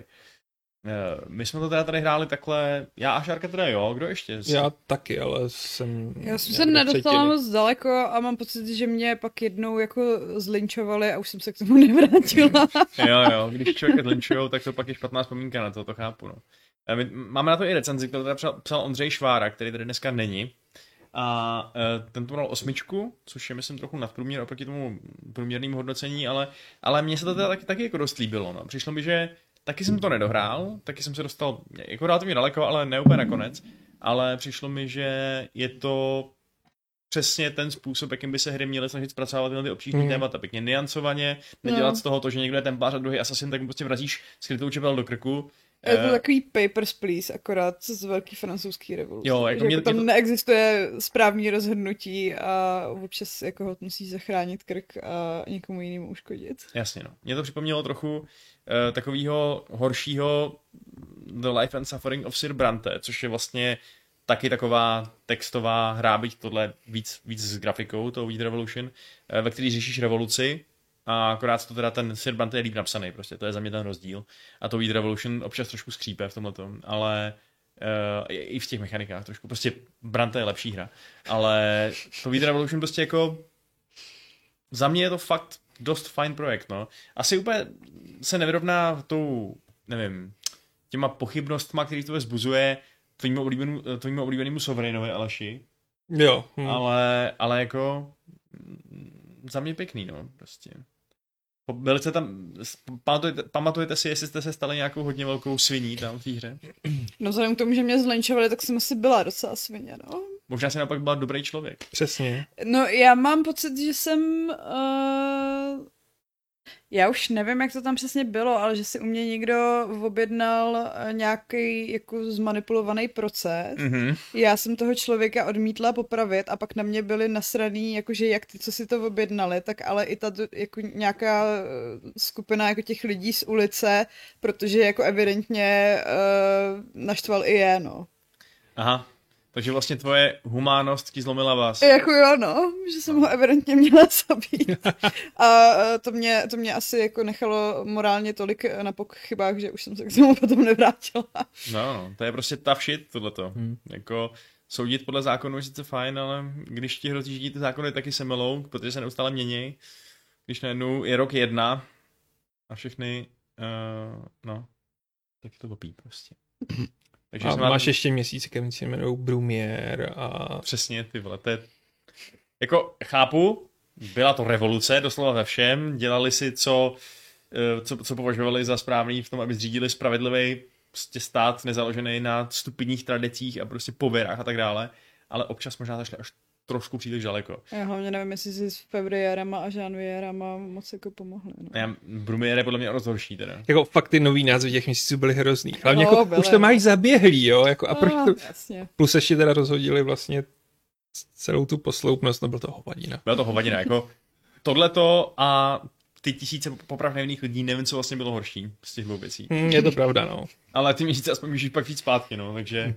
Eh, My jsme to teda tady hráli takhle, já a Šárka teda jo, kdo ještě? Já taky, ale jsem... Já jsem se do nedostala třetiny. moc daleko a mám pocit, že mě pak jednou jako zlinčovali a už jsem se k tomu nevrátila. Jo, jo, když člověk zlinčujou, tak to pak je špatná vzpomínka na to, to chápu, no. Eh, My máme na to i recenzi, kterou teda psal, psal Ondřej Švára, který tady dneska není. A uh, ten to měl osmičku, což je myslím trochu nadprůměr oproti tomu průměrnému hodnocení, ale, ale mně se to teda taky, taky jako dost líbilo. No. Přišlo mi, že taky jsem to nedohrál, taky jsem se dostal jako relativně daleko, ale ne úplně nakonec. Ale přišlo mi, že je to přesně ten způsob, jakým by se hry měly snažit zpracovat tyhle ty obtížné Hmm. témata. Pěkně niancovaně, nedělat No. z toho to, že někdo je templář a druhý asasin, tak mu prostě vrazíš skrytou čepel do krku. Je to Eh, takový papers, please, akorát z velký francouzský revoluce. Jo, jako že mě- jako tam to- neexistuje správný rozhodnutí a občas jako ho musíš zachránit krk a někomu jinému uškodit. Jasně, no. Mě to připomnělo trochu uh, takového horšího The Life and Suffering of Sir Brante, což je vlastně taky taková textová hra, byť tohle víc, víc s grafikou, to Weed Revolution, eh, ve který řešíš revoluci a akorát to teda ten Sir Brante je líp napsaný, prostě to je za mě ten rozdíl. A to Weed Revolution občas trošku skřípe v tomhletom, ale uh, i v těch mechanikách trošku, prostě Brante je lepší hra, ale to Weed Revolution prostě jako za mě je to fakt dost fajn projekt, no. Asi úplně se nevyrovná tou, nevím, těma pochybnostma, který to vzbuzuje tvýmu oblíbenému, tvýmu oblíbenému Sovereignovi, Aleši, Jo. Hm. ale, ale jako mm, za mě pěkný, no, prostě. Jste tam, pamatujete, pamatujete si, jestli jste se stali nějakou hodně velkou sviní tam v té hře? No vzhledem k tomu, že mě zlinčovali, tak jsem asi byla docela svině, no. Možná si naopak byla dobrý člověk. Přesně. No já mám pocit, že jsem... Uh... Já už nevím, jak to tam přesně bylo, ale že si u mě někdo objednal nějaký jako zmanipulovaný proces. Mhm. Já jsem toho člověka odmítla popravit a pak na mě byli nasraný, jakože jak ty, co si to objednali, tak ale i ta jako nějaká eh, skupina jako těch lidí z ulice, protože jako evidentně uh, naštval i je, no. Aha. Takže vlastně tvoje humánost ti zlomila vás. Jako jo, no, že jsem ho evidentně měla zabít. A eh, to mě, to mě asi jako nechalo morálně tolik na pochybách, že už jsem se k tomu potom nevrátila. No, no, to je prostě tough shit, tohleto. Hmm. Jako soudit podle zákonů je sice fajn, ale když ti hrozí, že ty zákony taky semelou, protože se neustále mění, když najednou je rok jedna a všechny Uh, no, tak je to blbý prostě. Takže A máš ještě měsíce, který se jmenují Brumier a... Přesně, ty vole, to je... Jako, chápu, byla to revoluce, doslova ve všem, dělali si, co, eh, co, co považovali za správný v tom, aby zřídili spravedlivý prostě stát nezaložený na stupidních tradicích a prostě pověrách a tak dále, ale občas možná zašli až trošku příliš daleko. Já hlavně nevím, jestli si s Fevriérama a Janviérama moc jako pomohli. No. Já, Brumier je podle mě rozhorší teda. Jako fakt ty nový názvy těch měsíců byly hrozný. Hlavně No, jako, byly. už to máš zaběhlý, jo, jako a proč Ah, to... Jasně. Plus ještě teda rozhodili vlastně celou tu posloupnost, no byl to hovadina. Byla to hovadina, jako tohleto a ty tisíce poprav nevinných lidí, nevím, co vlastně bylo horší z těch dvou věcí. Hm, je to pravda, no. Ale ty měsíce aspoň můžeš pak víc zpátky, no, takže...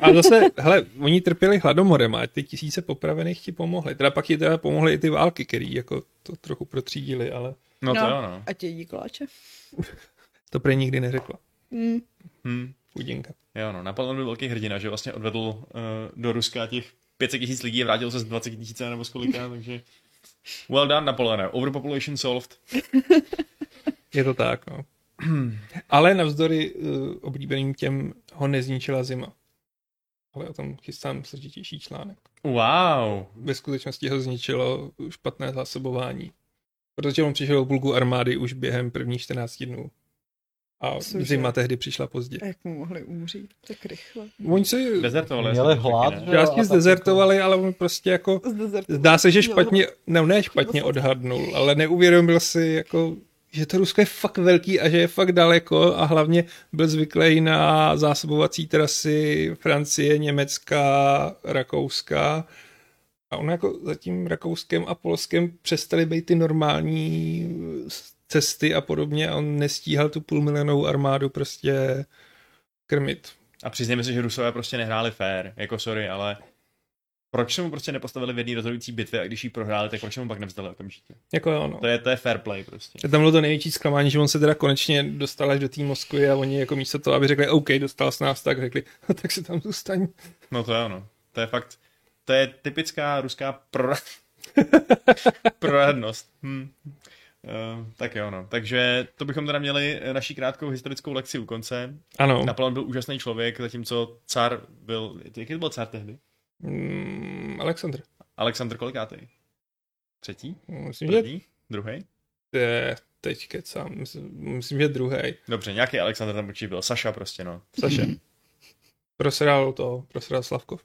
A zase, hele, oni trpěli hladomorem a ty tisíce popravených ti pomohly. Teda pak ti teda pomohly i ty války, které jako to trochu protřídili, ale No, to jo, no. A tě jedí koláče? to prý nikdy neřekla. Mm. Hm. Chudinka. Jo, no, Napoleon byl velký hrdina, že vlastně odvedl uh, do Ruska těch 500 tisíc lidí a vrátil se z 20 tisíc nebo z kolika, takže... Well done, Napoleone. Overpopulation solved. Je to tak, no. Ale navzdory uh, oblíbeným těm ho nezničila zima. Ale o tom chystám složitější článek. Wow. Ve skutečnosti ho zničilo špatné zásobování. Protože on přišel o bulgu armády už během prvních 14 dnů. A Cože? zima tehdy přišla pozdě. A jak mu mohli umřít tak rychle? Oni se Dezertovali. Měli hlad, tak zdezertovali, ale on prostě jako. Zdá se, že špatně, ne, ne špatně odhadnul, ale neuvědomil si, jako, že to Rusko je fakt velký a že je fakt daleko a hlavně byl zvyklý na zásobovací trasy Francie, Německa, Rakouska a on jako za tím Rakouskem a Polskem přestali být ty normální cesty a podobně a on nestíhal tu půlmilionovou armádu prostě krmit. A přiznejme si, že Rusové prostě nehráli fair. Jako sorry, ale proč se mu prostě nepostavili v jedné rozhodující bitvě a když ji prohráli, tak proč se mu pak nevzdali okamžitě? Jako jo, no. To je, to je fair play prostě. Tam bylo to největší zklamání, že on se teda konečně dostal až do té Moskvy a oni jako místo toho, aby řekli OK, dostal se nás, tak řekli, no, tak si tam zůstaň. No to je ono. To je fakt, to je typická ruská pro... proradnost. Hm. Uh, tak jo, no. Takže to bychom teda měli naší krátkou historickou lekci u konce. Ano, Napoleon byl úžasný člověk, zatímco car byl, jaký to byl car tehdy? mm, Aleksandr. Alexandr kolikátý? Třetí? Myslím, že První? Druhý? je, teď kecám, myslím, myslím že druhý. Dobře, nějaký Alexandr tam určitě byl. Saša prostě, no. Saše. Prosral to, prosral Slavkov.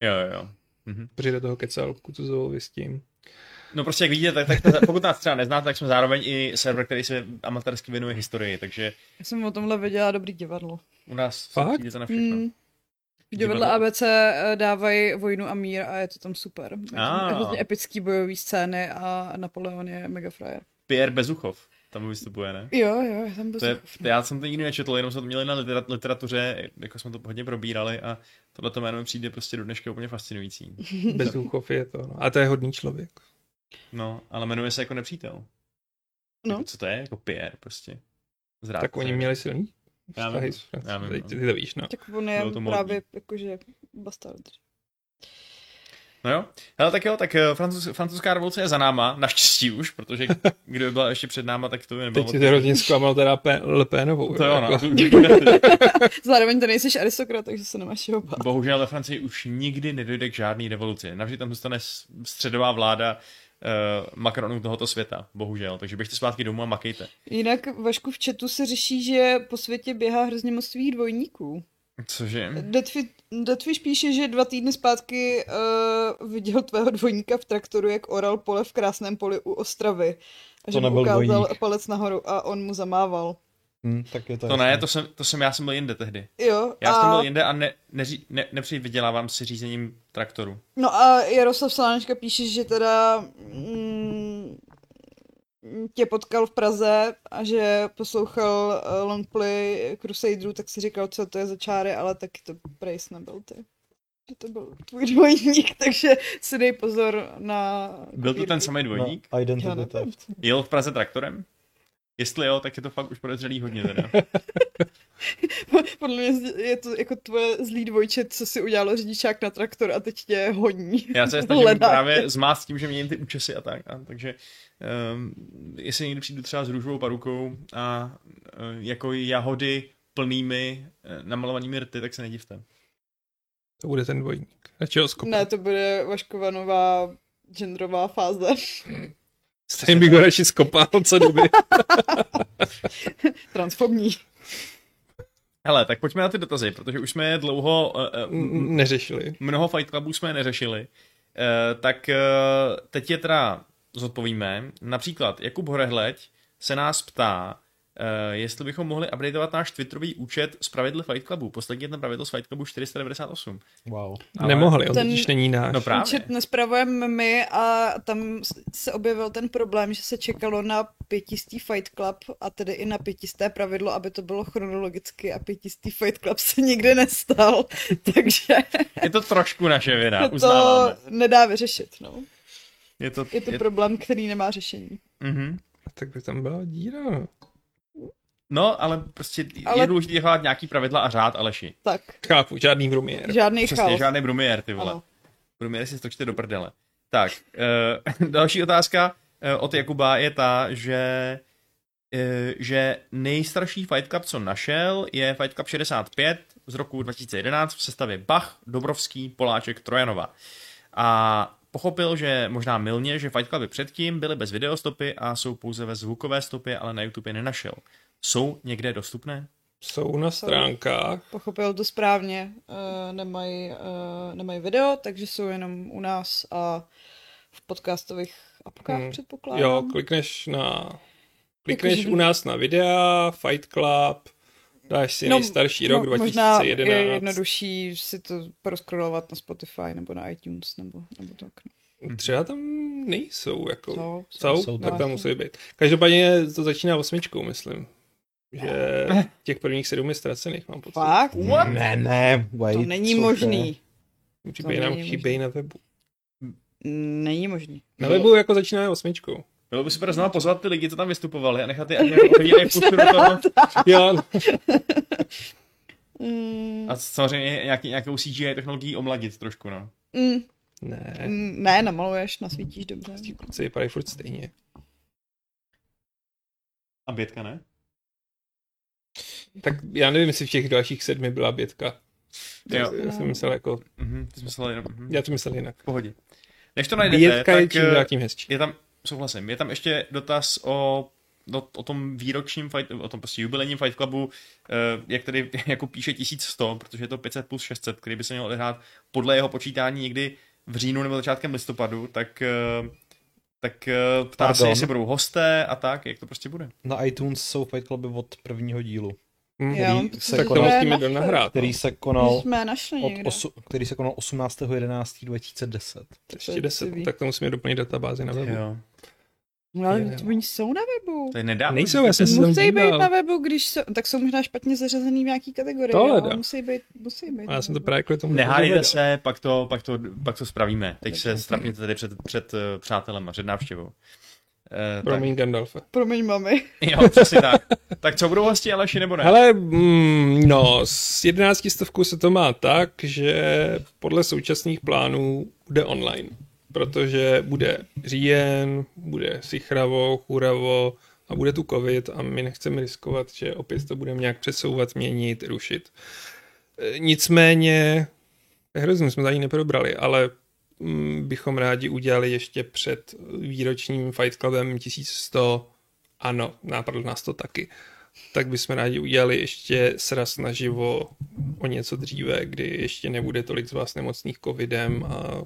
Jo, jo, jo. Mhm. Protože do toho kecal Kutuzovovi s tím. No prostě jak vidíte, tak, tak pokud nás třeba neznáte, tak jsme zároveň i server, který se amatérsky věnuje historii, takže Já jsem o tomhle viděla dobrý divadlo. u nás Fakt? na všechno. Mm. V divadle Divadlo. ABC eh, dávají vojnu a mír a je to tam super. Ah. Je Hrozně epický bojový scény a Napoleon je mega frajer. Pierre Bezuchov tam vystupuje, ne? Jo, jo, tam To je, Bezuchov. já jsem to nikdy nečetl, jenom jsme to měli na literat, literatuře, jako jsme to hodně probírali a tohle jméno mi přijde prostě do dneška úplně fascinující. Bezduchov je to, no. A to je hodný člověk. No, ale jmenuje se jako nepřítel. No. Jako, co to je? Jako Pierre prostě. Zrádce. Tak oni měli silný Já vztahy vím, s Francií. já vím, Ty, no. ty to víš, no. Tak on je to právě jakože bastard. No jo, hele, tak jo, tak eh, francouz, francouzská revoluce je za náma, naštěstí už, protože kdyby byla ještě před náma, tak to by nebylo. Teď si to hrozně zklamal teda Pe- Le Penovou. to jo, no. jako. Zároveň to nejsiš aristokrat, takže se nemáš čeho bát. Bohužel ve Francii už nikdy nedojde k žádné revoluci. Navždy tam zůstane středová vláda uh, Macronů tohoto světa, bohužel. Takže běžte zpátky domů a makejte. Jinak Vašku v chatu se řeší, že po světě běhá hrozně moc tvých dvojníků. Cože? Deathwish píše, že dva týdny zpátky uh, viděl tvého dvojníka v traktoru, jak oral pole v krásném poli u Ostravy. A To že mu nebyl ukázal dvojník. palec nahoru a on mu zamával. Hm, tak je to, To jasný. ne, to jsem, to jsem, já jsem byl jinde tehdy. Jo, Já a, jsem byl jinde a ne, neří, ne, nepřivydělávám si řízením traktoru. No a Jaroslav Salánečka píše, že teda mm, tě potkal v Praze a že poslouchal uh, longplay Crusaderů, tak si říkal, co to je za čáry, ale taky to Brace nebyl ty. Že to byl tvůj dvojník, takže si dej pozor na... Byl to ten samý dvojník? No, identity. Jel v Praze traktorem? Jestli jo, tak je to fakt už podezřelý hodně teda. Podle mě je to jako tvoje zlý dvojče, co si udělalo řidičák na traktor a teď tě honí. Já se snažím právě zmást tím, že měním ty účesy a tak. A, takže um, jestli někdy přijdu třeba s růžovou parukou a uh, jako jahody plnými uh, namalovanými rty, tak se nedivte. To bude ten dvojník. Radši ho Ne, to bude Vaškova nová genderová fáze. Stejně bych ho radši skopal, co doby. Transformní. Hele, tak pojďme na ty dotazy, protože už jsme je dlouho... Uh, uh, neřešili. Mnoho Fight Clubů jsme neřešili. Uh, tak uh, teď je teda zodpovíme. Například Jakub Horehleď se nás ptá, Uh, jestli bychom mohli updateovat náš Twitterový účet z pravidly Fight Clubu. Poslední je ten pravidlo z Fight Clubu 498. Wow. Ale Nemohli, on totiž není náš. No právě. Účet nespravujeme my a tam se objevil ten problém, že se čekalo na pětistý Fight Club a tedy i na pětisté pravidlo, aby to bylo chronologicky a pětistý Fight Club se nikdy nestal. Takže... je to trošku naše vina, to uznáváme. nedá vyřešit, no. Je to, je to je... problém, který nemá řešení. Mm-hmm. Tak by tam byla díra. No, ale prostě ale... je důležité dělat nějaký pravidla a řád, Aleši. Tak. Chápu, žádný brumier. Žádný Přesně, chaos. žádný brumier, ty vole. Brumier si stočte do prdele. Tak, uh, další otázka uh, od Jakuba je ta, že uh, že nejstarší Fight Club, co našel, je Fight Club 65 z roku 2011 v sestavě Bach, Dobrovský, Poláček, Trojanova. A pochopil, že možná milně, že Fight Cluby předtím byly bez videostopy a jsou pouze ve zvukové stopě, ale na YouTube je nenašel. Jsou někde dostupné? Jsou na stránkách. Pochopil to správně. Uh, nemají, uh, nemají video, takže jsou jenom u nás a v podcastových apkách hmm. předpokládám. Jo, klikneš na... Klikneš Jakože... u nás na videa, Fight Club, dáš si no, nejstarší rok no, 2011. Možná je jednodušší si to proskrolovat na Spotify nebo na iTunes nebo, nebo tak. No. Třeba tam nejsou, jako. Jsou, jsou, jsou tak tam musí být. Každopádně to začíná osmičkou, myslím že těch prvních sedm je ztracených, mám pocit. Fakt? What? Ne, ne, wait. To není možný. Určitě nám chybějí na webu. Není možný. Na webu jako začíná osmičkou. Bylo by super znovu pozvat ty lidi, co tam vystupovali a nechat je, ať do toho. jo. a samozřejmě nějaký, nějakou CGI technologií omladit trošku, no. Mm. Ne. Mm, ne, namaluješ, nasvítíš dobře. Ti kluci vypadají furt stejně. A bětka ne? Tak já nevím, jestli v těch dalších sedmi byla bětka. Jo. Já jsem myslel jako... Mm-hmm, ty jsi myslel jenom... Mm-hmm. Já to myslel jinak. V pohodě. Než to najdete, Bětka tak je čím dál tím hezčí. Je tam, souhlasím, je tam ještě dotaz o o, o tom výročním fight, o tom prostě jubilejním Fight Clubu, eh, jak tady jako píše 1100, protože je to 500 plus 600, který by se měl odehrát podle jeho počítání někdy v říjnu nebo začátkem listopadu, tak eh, tak ptá Pardon. se, jestli budou hosté a tak, jak to prostě bude. Na iTunes jsou Fight Cluby od prvního dílu. Mm. Jo, se tak konal, to musíme do nahrát. Který se konal, jsme našli od osu, který se konal 18.11.2010. Ještě 10, tak to musíme doplnit databázi na webu. Jo. No ale je, oni jsou na webu. To je nedávno. Nejsou, já jsem se Musí být na webu, když jsou, tak jsou možná špatně zařazený v nějaký kategorii. To ale musí být, musí být. A já jsem to právě kvůli tomu Nehádejte se, pak to, pak, to, pak to spravíme. Teď se strapněte tady před, před uh, přátelem a před návštěvou. Uh, Promiň, tak. Gandalfe. Promiň, mami. jo, přesně tak. Tak co budou hosti, Aleši, nebo ne? Hele, mm, no, s 11 stovkou se to má tak, že podle současných plánů bude online protože bude říjen, bude sichravo, churavo a bude tu covid a my nechceme riskovat, že opět to budeme nějak přesouvat, měnit, rušit. E, nicméně, hrozně jsme tady neprobrali, ale bychom rádi udělali ještě před výročním Fight Clubem 1100, ano, nápadlo nás to taky, tak bychom rádi udělali ještě sraz naživo o něco dříve, kdy ještě nebude tolik z vás nemocných covidem a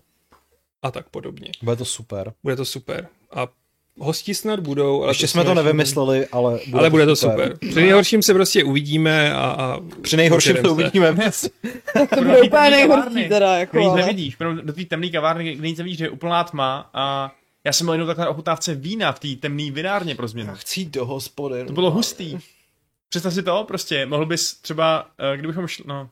a tak podobně. Bude to super. Bude to super. A hosti snad budou. Ale Ještě to jsme to nevymysleli, ale bude, ale to, bude to super. super. Při nejhorším se prostě uvidíme a, a Při nejhorším to uvidíme. to bude úplně nejhorší teda. Jako, nic nevidíš, do té temné kavárny, kde nic nevidíš, že je úplná tma a já jsem byl jenom takhle ochutávce vína v té temné vinárně pro změnu. Já chci jít do hospody. To bylo hustý. Představ si to, prostě, mohl bys třeba, eh, kdybychom šli, no,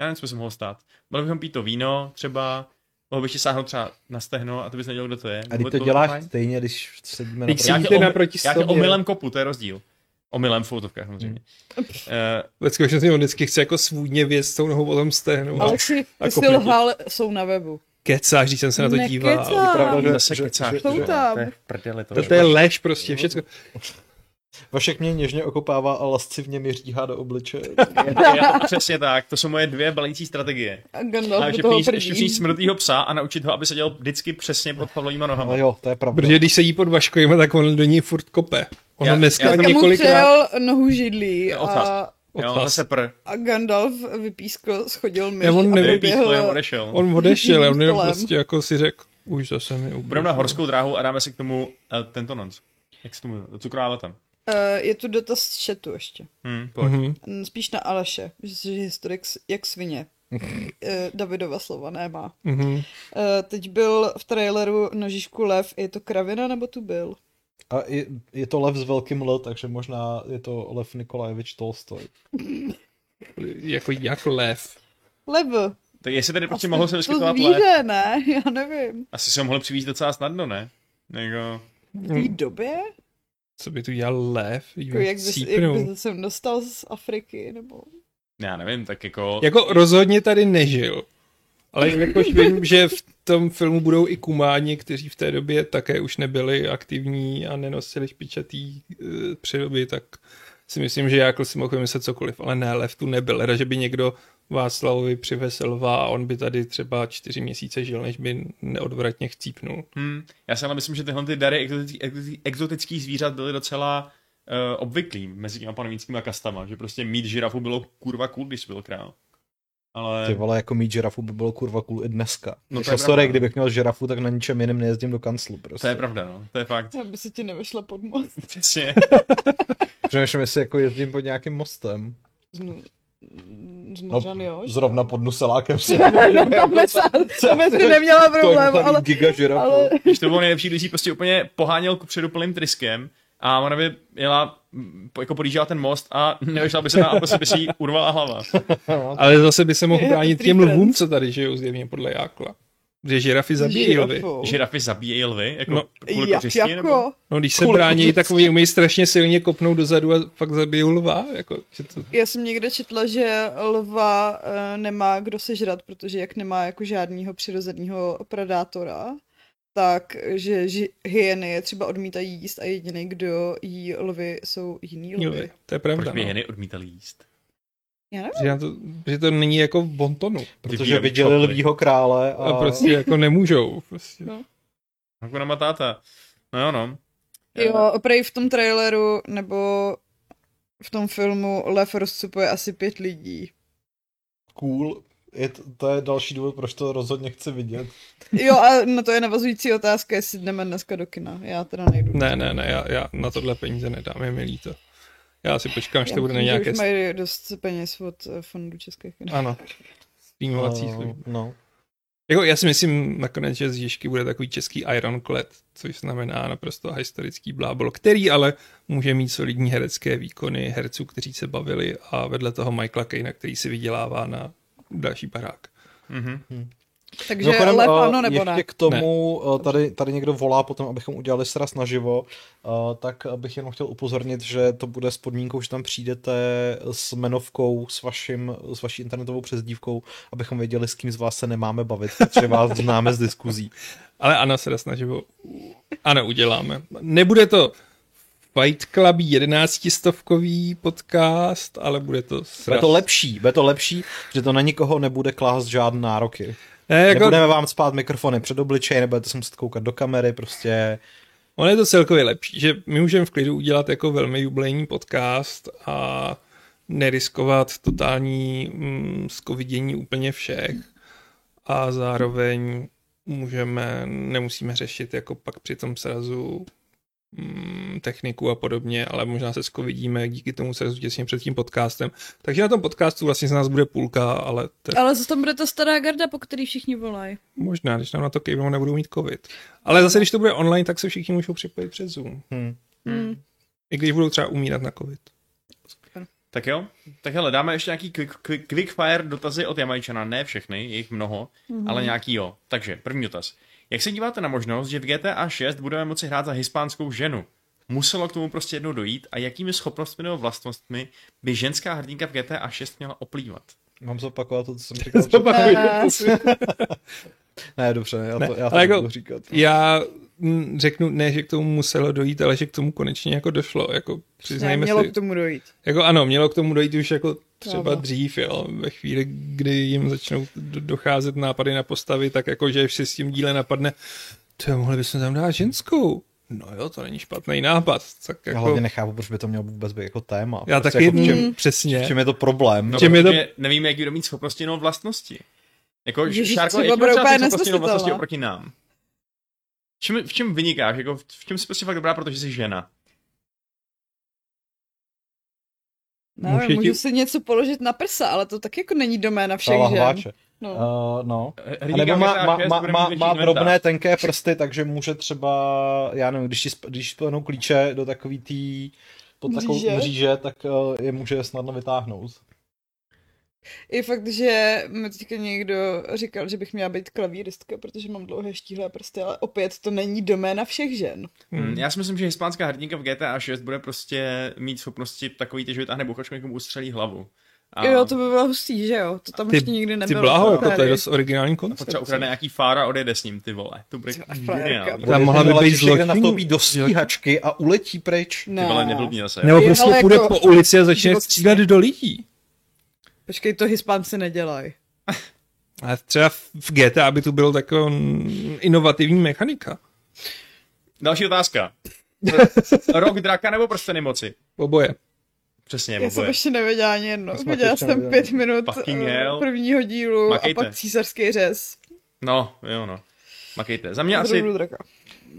já nevím, co bys mohl stát. Mohl bychom pít to víno, třeba Mohl bych ti sáhnout třeba na stehno a ty bys nevěděl, kdo to je. A ty to děláš fajn? stejně, když sedíme na já tě, naproti já tě omylem kopu, to je rozdíl. Omylem v fotovkách, samozřejmě. Hmm. Eh, Ve skutečnosti on vždycky chce jako svůdně věc s tou nohou potom stehnou. Ale si, a ty si kopnitě. lhal, jsou na webu. Kecáš, když jsem se na to díval. Nekecám. Že- že- že- tam. To je v prdeli to. To, to je lež prostě, všecko. Vašek mě něžně okopává a lascivně mi říhá do obličeje. Já- Přesně tak, to jsou moje dvě balící strategie. A A Gandalf do ještě toho přinést smrtýho psa a naučit ho, aby seděl vždycky přesně pod Pavlovýma nohama. Ale jo, to je pravda. Protože když sedí pod Vaškovým, tak on do ní furt kope. Ono Já- dneska já já, tam několikrát... nohu židlí a, Jo, zase pr. a Gandalf vypískl, schodil Já on a nevím, Vypískl, poběhl. jenom odešel. On odešel, on jenom prostě jako si řekl, už zase mi. Budeme na horskou dráhu a dáme si k tomu uh, tento noc. Jak se tomu cukrová leta. Eh, je tu dotaz z chatu ještě. Hm, pojď. Mhm. Mm, Spíš na Aleše, že jsi historik jak svině. Eh, Davidova slova nemá. Mhm. Eh, Teď byl v traileru na Žižku lev, je to kravina nebo tu byl? A je, je to lev s velkým L, takže možná je to Lev Nikolajevič Tolstoj. Jako jak lev. Lev. Tak jestli tady prostě mohlo se to vyskytovat lev, zvíře, ne? Já nevím. asi se ho mohli přivízt docela snadno, ne? Jako, V té době? Co by tu dělal lev? Jako jak, bys, jak bys sem dostal z Afriky, nebo... já nevím, tak jako... Jako rozhodně tady nežil. Ale jakož vím, že v tom filmu budou i kumáni, kteří v té době také už nebyli aktivní a nenosili špičatý uh, přiroby, tak si myslím, že jako si mohl vymyslet cokoliv, ale ne, lev tu nebyl. Rada, že by někdo Václavovi přivez lva a on by tady třeba čtyři měsíce žil, než by neodvratně chcípnul. Hm, já si ale myslím, že tyhle ty dary exotický, exotický, exotických zvířat byly docela uh, obvyklý mezi těma panovnickými kastama, že prostě mít žirafu bylo kurva cool, když byl král. Ale... Ty vole, jako mít žirafu by bylo kurva cool i dneska. No No to je sorry, pravda. kdybych měl žirafu, tak na ničem jiném nejezdím do kanclu. Prostě. To je pravda, no. To je fakt. Aby se ti nevešla pod most. Přesně. Přemýšlím, jestli jako jezdím pod nějakým mostem. No, zrovna pod Nuselákem. By se- tam by si neměla problém, ale, giga ale Když to bylo nejlepší, když jí prostě úplně poháněl kupředu plným tryskem a ona by jela, mm, jako podjížděla ten most a nevešla by se tam a prostě by si jí urvala hlava. Ale zase by se mohl bránit těm lvům, co tady žijou zjevně podle Jákla. Že žirafy zabíjí lvy. Žirafy zabíjejí lvy, jako No, kvůli Jak kořisti, nebo? jako? No, když se Kvůli brání, kořisti. tak oni umějí strašně silně kopnout dozadu a fakt zabijou lva. Jako, že to... Já jsem někde četla, že lva eh, nemá kdo sežrat, protože jak nemá jako žádného přirozeného predátora, tak že ži- hyeny je třeba odmítají jíst a jediný, kdo jí lvy, jsou jiný lvy. lvy. To je Proč pravda. by No. jeny odmítali jíst? Já nevím. Že, to, že to není jako v bontonu. Protože viděli lvího krále a, A prostě jako nemůžou. Prostě. No. Jako na matáta. No jo, no. Jo, prej v tom traileru nebo v tom filmu lev rozcupuje asi pět lidí. cool. Je to, to je další důvod, proč to rozhodně chci vidět. Jo, a na to je navazující otázka, jestli jdeme dneska do kina. Já teda nejdu. Ne, ne, ne, já, já na tohle peníze nedám, je mi líto. Já si počkám, až to bude na nějaké... Už mají dost peněz od eh, fondu České kina. Ano. Streamovací No, služby. no. Jako já si myslím nakonec, že z Žižky bude takový český Ironclad, což znamená naprosto historický blábol, který ale může mít solidní herecké výkony herců, kteří se bavili a vedle toho Michaela Kejna, který si vydělává na další barák. Mhm. Takže Mimochodem, lev eh, ano nebo ještě ne? k tomu, eh, tady, tady někdo volá potom, abychom udělali sraz naživo, eh, tak bych jenom chtěl upozornit, že to bude s podmínkou, že tam přijdete s jmenovkou, s, vaším, s vaší internetovou přezdívkou, abychom věděli, s kým z vás se nemáme bavit, protože vás známe z diskuzí. Ale ano, se naživo. Ano, uděláme. Nebude to Fight Club 11 stovkový podcast, ale bude to Bude sraz. to lepší, bude to lepší, že to na nikoho nebude klást žádné nároky. Ne, jako, Nebudeme vám spát mikrofony před obličej, nebudete se muset koukat do kamery, prostě. Ono je to celkově lepší, že my můžeme v klidu udělat jako velmi jubilejní podcast a neriskovat totální mm, skovidění úplně všech a zároveň můžeme, nemusíme řešit jako pak při tom srazu techniku a podobně, ale možná se skovidíme díky tomu srazu těsně před tím podcastem. Takže na tom podcastu vlastně z nás bude půlka, ale to je Ale zase tam bude ta stará garda, po který všichni volají. možná, když nám na to kejvnou, nebudou mít covid. Ale zase, když to bude online, tak se všichni můžou připojit přes Zoom. hm. Hmm. I když budou třeba umírat na covid. Tak jo, tak hele, dáme ještě nějaký quick, quick, quickfire dotazy od Jamajčana, ne všechny, je jich mnoho, Mhm. mm-hmm. ale nějaký jo. Takže, první dotaz. Jak se díváte na možnost, že v GTA 6 budeme moci hrát za hispánskou ženu? muselo k tomu prostě jednou dojít a jakými schopnostmi nebo vlastnostmi by ženská hrdinka v GTA 6 měla oplývat? Mám zopakovat to, co jsem říkal. Zopakuj Ne. ne, dobře, já Ne, to, já to ale jako- říkat. Já řeknu, ne, že k tomu muselo dojít, ale že k tomu konečně jako došlo. Jako Ne, přiznejme mělo si, k tomu dojít. jako ano, mělo k tomu dojít už jako třeba Pravda. dřív, jo, ve chvíli, kdy jim začnou do- docházet nápady na postavy, tak jako, že v šestím díle napadne, to mohli bychom tam dát ženskou. No jo, to není špatný nápad. Tak Já jako, hlavně nechápu, proč by to mělo vůbec být jako téma. já Prostě taky jako v, čem, mm. přesně. v čem je to problém? No, Čím je to- nevíme, jaký budou mít schopnosti nebo vlastnosti. Jako, Ježiš, Šárko, třeba jaký úplně třeba schopnosti nebo vlastnosti oproti nám? V čem, v čem vynikáš? Jako, v čem jsi prostě fakt dobrá, protože jsi žena? Ne, Může můžu ti- si něco položit na prsa, ale to taky jako není doména všech žen. hláče. No. Uh, no. A Hrdinka nebo má, má, 6 má, má, má drobné tenké prsty, takže může třeba, já nevím, když když splenou klíče do takový tý pod takovou Mříže. mříže, tak uh, je může snadno vytáhnout. Je fakt, že mi teďka někdo říkal, že bych měla být klavíristka, protože mám dlouhé štíhlé prsty, ale opět to není doména všech žen. Hmm. Já si myslím, že hispánská hrdinka v GTA 6 bude prostě mít schopnosti takový, ty, že vytáhne buchačku někomu ustřelí hlavu. A Jo, to by bylo hustý, že jo? To tam Ty- ještě nikdy Ty nebylo. bláho, jako to je dost originální potřeba koncept. ukradne nějaký fára a odjede s ním, ty vole. To bude Ty. Tam mohla by být zločin. do stíhačky a uletí pryč. Ty Ne. vole, neblbni zase. Nebo Ty, prostě půjde jako- po ulici a začne střílet do lidí. Počkej, to Hispánci nedělají. A třeba v GTA by tu bylo taková inovativní mechanika. Další otázka. Rok draka nebo prsteny moci? Oboje. Přesně, Já jsem ještě nevěděla ani jedno. Viděla jsem pět minut eh, prvního dílu Makejte. a pak císařský řez. No, jo no. Makejte. Za mě asi Asi... Draka.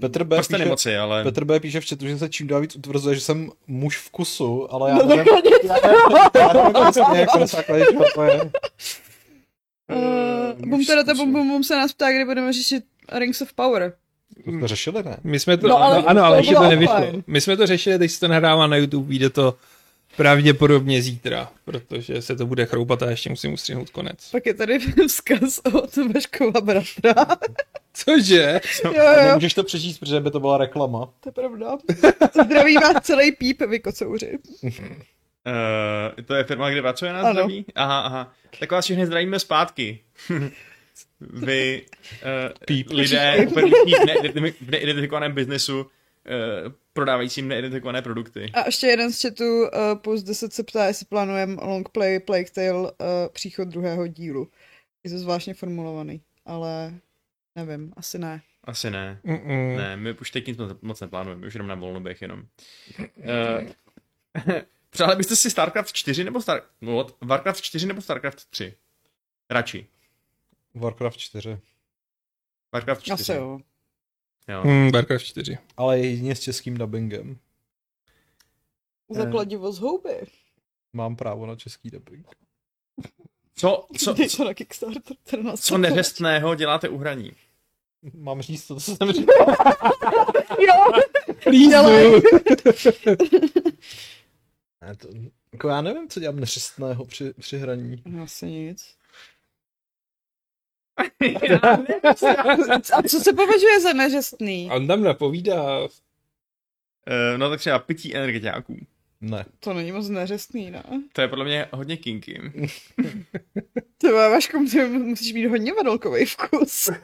Petr B. prsteny píše, moci, ale... Petr B. píše v chatu, že se čím dál víc utvrzuje, že jsem muž v kusu, ale já No nevím, já nevím základě čeho to je. Uh, bum, teda, bum, bum, bum se nás ptá, kdy budeme řešit Rings of Power. To jsme řešili, ne? My jsme to, No, ale ano, ano, ale ještě to nevyšlo. My jsme to řešili, teď se to nahrává na YouTube, vyjde to pravděpodobně zítra, protože se to bude chroupat a ještě musím ustřihnout konec. Pak je tady vzkaz od Vaškova bratra. Cože? jo, jo, nemůžeš to přečíst, protože by to byla reklama. to je pravda. Zdraví vás celý píp, vy kocouři. Uh, to je firma, kde pracuje na zdraví? Aha, aha. Tak vás všechny zdravíme zpátky. Vy, uh, Píp. lidé v neidentifi- v neidentifikovaném biznesu, uh, prodávajícím neidentifikované produkty. A ještě jeden z chatu, uh, post 10 se ptá, jestli plánujeme longplay Plague Tale uh, příchod druhého dílu. Je to zvláštně formulovaný, ale nevím, asi ne. Asi ne. Mm-mm. Ne, my už teď nic moc- moc neplánujeme, už jenom na volnoběh jenom. Uh, přáli byste si StarCraft 4 nebo Star... no? Warcraft 4 nebo StarCraft 3? Radši. Warcraft 4. Warcraft 4. Asi jo. jo. Hmm, Warcraft 4. Ale jedině s českým dubbingem. Za kladivo z houby. Mám právo na český dubbing. Co, co, co, to na Kickstarter. teda na co neřestného děláte u hraní? Mám říct to, co jsem říkal. Jo, Lízu. Ne, to, jako já nevím, co dělám neřestného při, při hraní. No, asi nic. Já nevím, A co se považuje za neřestný? A on tam napovídá. Eh, No tak třeba pití energetiáků. Ne. To není moc neřestný, ne? To je podle mě hodně kinky. Vole, Vaško, ty musíš mít hodně vadolkový vkus.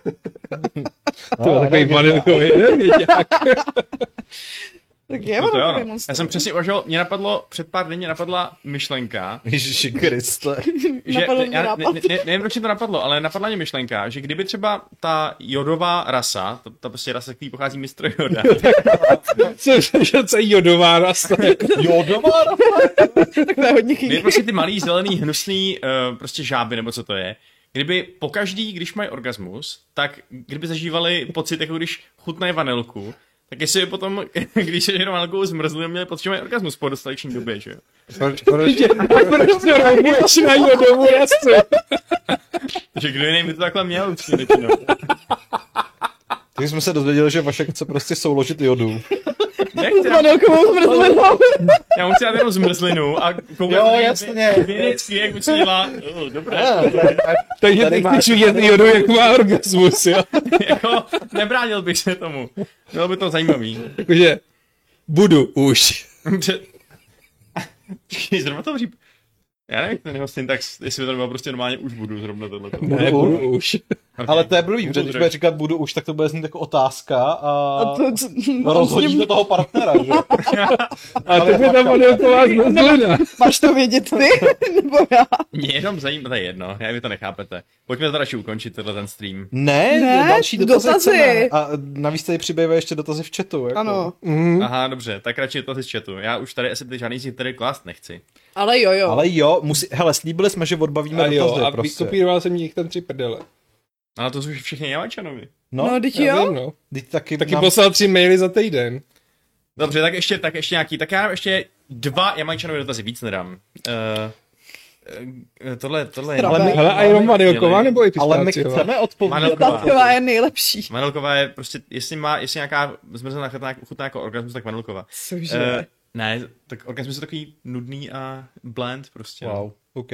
To je takový vanilkový energetiák. Tak je No to jo, no. monster. Já jsem přesně uvažoval, mě napadlo, před pár dny mě napadla myšlenka, Ježiši Kriste. že, Napadl ne, mě já, nápad. ne, ne, nevím, proč mě to napadlo, ale napadla mě myšlenka, že kdyby třeba ta jodová rasa, ta, ta prostě rasa, který pochází mistr Joda, že to je jodová rasta. Jodová Tak to je hodně kdyby kinky. prostě ty malý zelený hnusný uh, prostě žáby, nebo co to je, kdyby pokaždý, když mají orgasmus, tak kdyby zažívali pocit, jako když chutnají vanilku, tak jestli by potom, když se jenom vanilkou zmrzli, měli že mají orgasmus po dostatečné době, že jo? Proč, proč, Prostě reaguješ na jodovou rastu. Takže kdo jiný by to takhle měl určitě většinou. Takže jsme se dozvěděli, že Vašek chce prostě souložit jodu. Nechci, já, Vadolkovou zmrzlinou. já musím dát jenom zmrzlinu a koukat Jo, jasně. vědecky, jak se dělá. Oh, dobré. Takže ty máš- jodu, jak má orgasmus, jo? jako, nebránil bych se tomu. Bylo by to zajímavý. Jakože Budu už. Zrovna to říp. Já nevím, ten jeho syntax, jestli by to bylo prostě normálně už budu zrovna tohle. Ne, budu už. Ale to je blbý, protože když bude říkat budu už, tak to bude znít jako otázka a, A to, co, rozhodí to toho partnera, že? A to by tam Vanilková zmrzlina. Máš to vědět ty? Nebo já? Mě jenom zajímá, to je jedno, já vy to nechápete. Pojďme to radši ukončit, tenhle ten stream. Ne, Ne, další dotazy, dotazy. A navíc tady přibývají ještě dotazy v chatu. Jako. Ano, Mm. Aha, dobře, tak radši to z chatu. Já už tady asi ty žádný si tady klást nechci. ale jo, jo. Ale jo, musí, hele, slíbili jsme, že odbavíme A jo, dotazy a prostě. vykopíroval jsem jich tam tři prdele. Ale to jsou už všichni Javačanovi. No, No, teď jo. vím, no. teď taky, Taky nám- poslal tři maily za týden. Dobře, tak ještě, tak ještě nějaký, tak já dám ještě dva Jamajčanové dotazy, víc nedám. Uh, tohle, tohle je... Ale my- Hele, a jenom Vanilková nebo i ale my chceme odpovědět. Manelková. Taková je nejlepší. Vanilková je prostě, jestli má, jestli nějaká zmrzená chutná, chutná jako organismus, tak vanilková. Cože? Uh, ne, tak organismus je takový nudný a blend prostě. no. Wow, OK.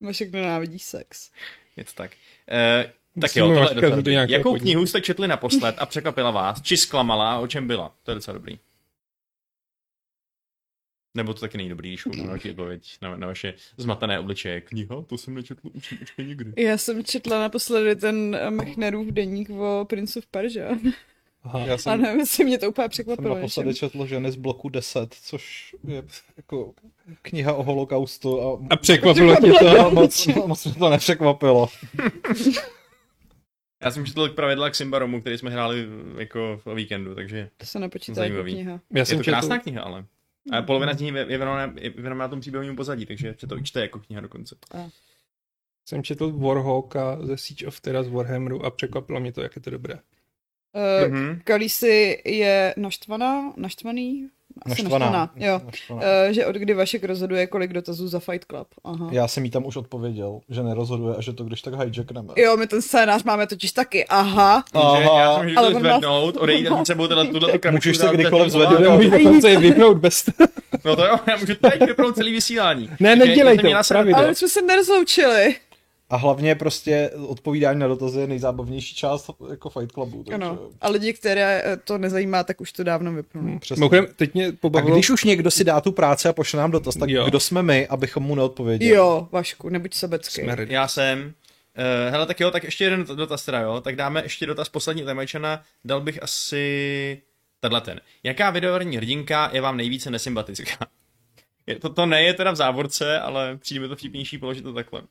Vašek nenávidí sex. Je to tak. Uh, tak jo, tohle je docela Jakou podniku. knihu jste četli naposled a překvapila vás? Či zklamala, o čem byla? To je docela dobrý. Nebo to taky není dobrý, když vaši odpověď, na, na vaše zmatené obličeje. Kniha? To jsem nečetl už, už nikdy. Já jsem četla naposledy ten eh, Mechnerův deník o Prince of Persia. Aha. Já A jsem, nevím, jestli mě to úplně jsem překvapilo. naposledy něčem. četl ženy z bloku 10, což je jako kniha o holokaustu a, A překvapilo tě a to? moc, moc mě to nepřekvapilo. Já jsem četl pravidla k Simbaromu, který jsme hráli jako o víkendu, takže To se nepočítá jako Zajímavý. kniha. Já je jsem to četl, krásná kniha, ale. A polovina z ní je věnovaná, je věnovaná tomu příběhovému pozadí, takže se to čte jako kniha dokonce. jsem četl Warhawka ze Siege of Terra z Warhammeru a překvapilo mě to, jak je to dobré. Uh, Mhm. Kalisi je naštvaná, naštvaný? Asi naštvaná, jo. Naštvaná. Uh, že od kdy Vašek rozhoduje, kolik dotazů za Fight Club. Aha. Já jsem jí tam už odpověděl, že nerozhoduje a že to když tak hijackneme. Jo, my ten scénář máme totiž taky. Aha. Takže já jsem Ale zvednout, odejít a mít sebou tenhle, tuhle krabičku. Můžeš se kdykoliv zvednout. Já můžu dokonce i vypnout bez... No to jo, já můžu teď vypnout celý vysílání. Ne, nedělej to. Ale my jsme se nerozloučili. A hlavně prostě odpovídání na dotazy je nejzábavnější část jako Fight Clubu. Takže... Ano. A lidi, které eh, to nezajímá, tak už to dávno vypnuli. Přesně. Mimochodem, teď mě A pobavilo... když už někdo si dá tu práci a pošle nám dotaz, tak Jo. kdo jsme my, abychom mu neodpověděli? Jo, Vašku, nebuď sobecký. Jsme. Já jsem. Uh, hele, tak jo, tak ještě jeden dotaz teda, jo. Tak dáme ještě dotaz poslední Temajčana. Dal bych asi tenhle ten. Jaká videoherní hrdinka je vám nejvíce nesympatická? Je, to, to ne je teda v závorce, ale přijde mi to vtipnější položit to takhle.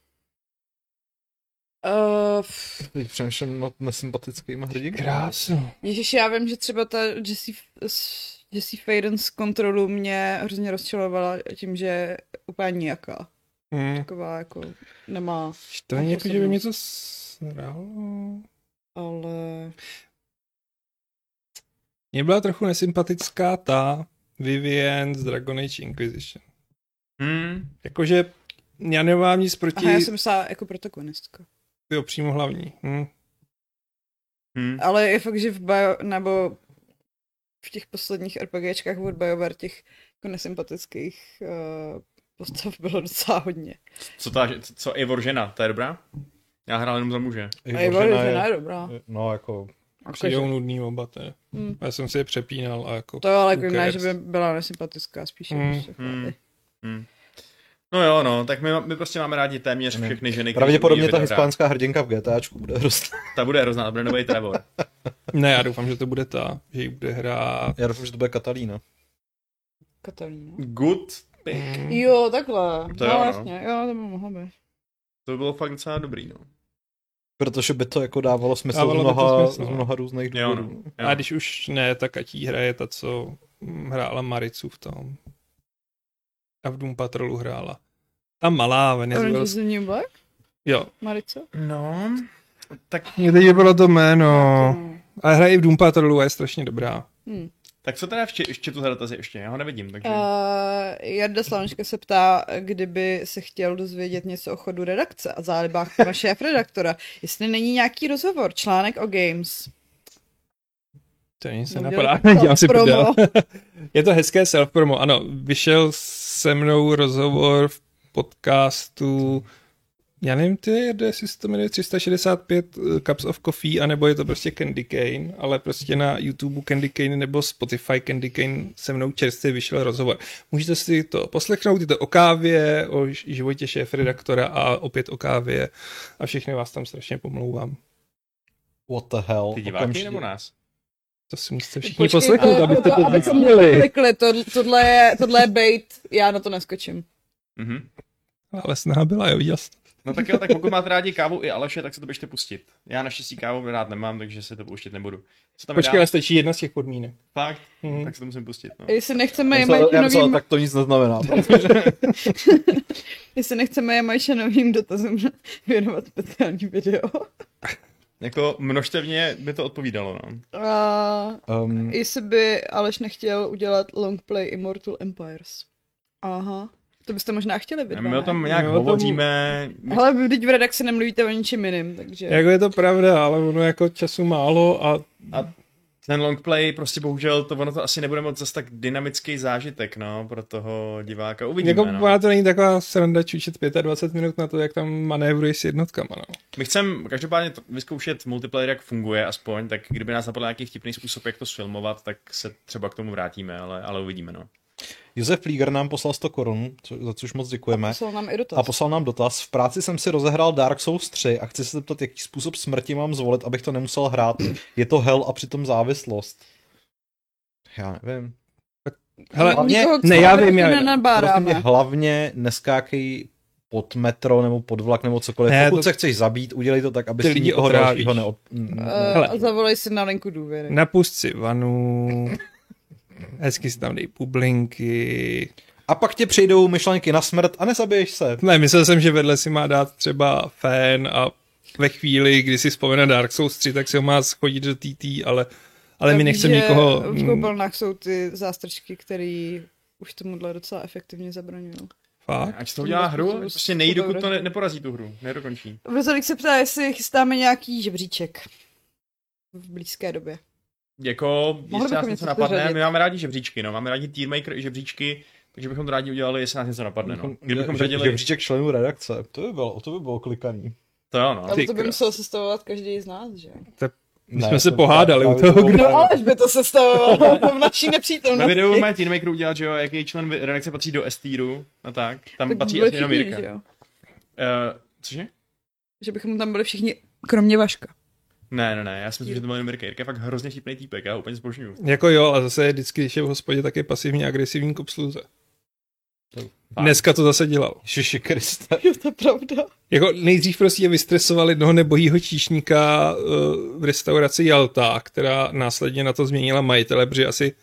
Uh, Teď přemýšlím nad nesympatickými hrdinkami. Krásno. Ježiš, já vím, že třeba ta Jessie, Jessie Faden z kontrolu mě hrozně rozčilovala tím, že je úplně nějaká. Hmm. Taková jako nemá, To není jako, že by mě to sralo. ale... Mně byla trochu nesympatická ta Vivian z Dragon Age Inquisition. Hmm. Jakože já nemám nic proti... Aha, já jsem myslela jako protagonistka. Jo, přímo hlavní. Hm. Hmm. Ale je fakt, že v bio, nebo v těch posledních RPGčkách od BioWare těch jako nesympatických uh, postav bylo docela hodně. Co ta, co Eivor žena, ta je dobrá? Já hrál jenom za muže. A je žena je dobrá. No, jako... Přijdou nudný oba, to je. Hmm. Já jsem si je přepínal a jako... To je ale jako ne, že by byla nesympatická, spíš Hmm. hmm. prostě Hmm. No jo, no, tak my, my prostě máme rádi téměř Ne. všechny ženy. Pravděpodobně ta hispánská hrdinka v GTAčku bude hrozná. Ta bude hrozná, to bude nový Trevor. Ne, já doufám, že to bude ta, že ji bude hrát... Já doufám, že to bude Katalína. Katalína. Good pick. Mm. Jo, takhle. To no, jo, no. jasně, jo, to by mohlo být. To by bylo fakt docela dobrý, no. Protože by to jako dávalo smysl Dávalo z, mnoha, smysl, z no. mnoha různých Jo, důvodů. no. A když už ne, tak ať jí hraje ta, co hrála Maricu v tom. A v Doom Patrolu hrála. Ta malá Orange Venezuela. is the New Black? Jo. Marico? No, tak, Mně teď bylo to jméno. Ale hraje i v Doom Patrolu a je strašně dobrá. Hmm. tak co teda v če- ještě tu dotazy ještě? Já ho nevidím, takže... Uh, Jarda Slavnička se ptá, kdyby se chtěl dozvědět něco o chodu redakce a zálibách pana šéf-redaktora, jestli není nějaký rozhovor, článek o games. To není se napadá, dělám si prdel. Je to hezké self-promo, ano. Vyšel se mnou rozhovor v podcastu Já nevím, ty, jestli se to jmenuje 365 eh, Cups of Coffee, anebo je to prostě Candy Cane, ale prostě na YouTube Candy Cane nebo Spotify Candy Cane se mnou čerstvě vyšel rozhovor. Můžete si to poslechnout, je to o kávě, o životě šéf-redaktora a opět o kávě a všechny vás tam strašně pomlouvám. What the hell? Ty diváky Okamžitě. nebo nás? To si musíte všichni Počkej, poslechnout, to- abyste to zacílili. Klikli, to, tohle, je, tohle je bait, já na to neskočím. Mhm. Ale snaha byla, jo, viděl jsi. No tak jo, tak pokud máte rádi kávu i Aleše, tak se to běžte pustit. Já naštěstí kávu rád nemám, takže se to pouštět nebudu. Co tam Počkej, ale stačí jedna z těch podmínek. Fakt? Mhm. Tak se to musím pustit. No. Jestli nechceme Já myslel, já myslel, Jamajčanovým, tak to nic neznamená. jestli nechceme Jamajčanovým dotazům věnovat speciální video. Jako množstevně by to odpovídalo, no. A Um, jestli by Aleš nechtěl udělat longplay Immortal Empires. Aha. To byste možná chtěli dva, My o tom nějak My o tom- hovoříme. Ale vy teď v redakci nemluvíte o ničem jiným, takže... Jako je to pravda, ale ono jako času málo a A ten longplay prostě bohužel to ono to asi nebude moc zase tak dynamický zážitek, no, pro toho diváka. Uvidíme, jako no. to není taková sranda čučet 25 minut na to, jak tam manévruješ s jednotkama, no. My chceme každopádně to vyzkoušet multiplayer, jak funguje aspoň, tak kdyby nás napadl nějaký vtipný způsob, jak to sfilmovat, tak se třeba k tomu vrátíme, ale, ale uvidíme, no. Josef Flíger nám poslal 100 korun, co, za což moc děkujeme. Poslal nám i dotaz. A poslal nám dotaz. V práci jsem si rozehrál Dark Souls 3 a chci se zeptat, jaký způsob smrti mám zvolit, abych to nemusel hrát. Je to hell a přitom závislost. Já nevím. Hele, Hlavně- ne, já vím, já vím. Nenabáráme. hlavně neskákej pod metro nebo pod vlak nebo cokoliv. Ne, Pokud to- se chceš zabít, udělej to tak, aby Ty si lidi nikoho dalšího neod... Uh, Hele. a zavolej si na linku důvěry. napust si vanu, hezky si tam dej bublinky. A pak tě přijdou myšlenky na smrt a nezabiješ se. Ne, myslel jsem, že vedle si má dát třeba fan a ve chvíli, kdy si vzpomene Dark Souls 3, tak si ho má schodit do TT, ale, ale my Já nechceme vím, že nikoho... V koupelnách jsou ty zástrčky, které už tomuhle docela efektivně zabraňují. Fakt? Ať z toho dělá hru, prostě nejde, dokud to ne, neporazí tu hru, nedokončí. Vrzolik se ptá, jestli chystáme nějaký žebříček v blízké době. Jako, Mohli jestli nás něco napadne, my máme rádi žebříčky, no, máme rádi Tearmaker i žebříčky, takže bychom to rádi udělali, jestli nás něco napadne, no. Kdybychom že, řadili, žebříček členů redakce. To by bylo, to by bylo klikaný. to jo, no. Ale to by musel sestavovat každý z nás, že? My jsme se pohádali u toho, kdo... No ale by to sestavoval v naší Na nepřítomnosti. videu má Tearmaker udělat, že jo, jaký člen redakce patří do S-týru, no tak, tam Tak patří asi jenom Jirka. Uh, cože? Že bychom tam byli všichni, kromě Vaška. Ne, ne, ne, já si myslím, že to byl jenom Jirka. Je fakt hrozně vtipný týpek, já ho úplně zbožňuju. Jako jo, a zase vždycky, když je v hospodě, tak je pasivně agresivní k obsluze. Dneska to zase dělal. Šiši Kriste. Jo, to je pravda. Jako nejdřív prostě vystresoval jednoho nebojího číšníka uh, v restauraci Jalta, která následně na to změnila majitele, protože asi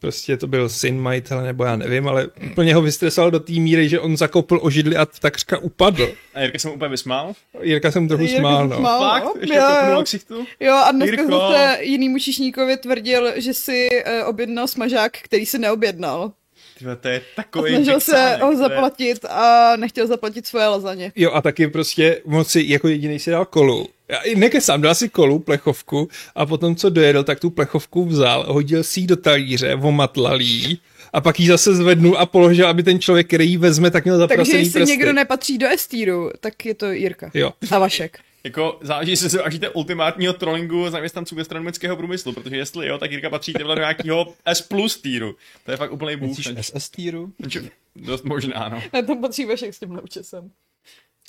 prostě to byl syn majitele, nebo já nevím, ale úplně ho vystresoval do té míry, že on zakopl o židli a takřka upadl. A Jirka se mu úplně vysmál. Jirka jsem trochu Jirka smál, no. smál. Fakt? jo, Ještě jo, jo. Jo, a dneska Jirko. zase jinýmu čišníkovi tvrdil, že si uh, objednal smažák, který si neobjednal. Tyhle, to je A takový snažil se ho zaplatit a nechtěl zaplatit svoje lazaně. Jo a taky prostě moci jako jediný si dal kolu. Já i nekesám, dal si kolu, plechovku a potom co dojedl, tak tu plechovku vzal, hodil si ji do talíře, vomatlal jí a pak ji zase zvednul a položil, aby ten člověk, který ji vezme, tak měl Takže zaprasený jestli prsty. někdo nepatří do estíru, tak je to Jirka. Jo. A Vašek. Jako záleží, jestli se vážíte ultimátního trollingu zaměstnanců gastronomického průmyslu, protože jestli jo, tak Jirka patří tyhle do nějakého S plus týru. To je fakt úplný bůh. Myslíš SS týru? Takže- Dost možná, no. Ne, tam patří Vašek s tímhle účesem.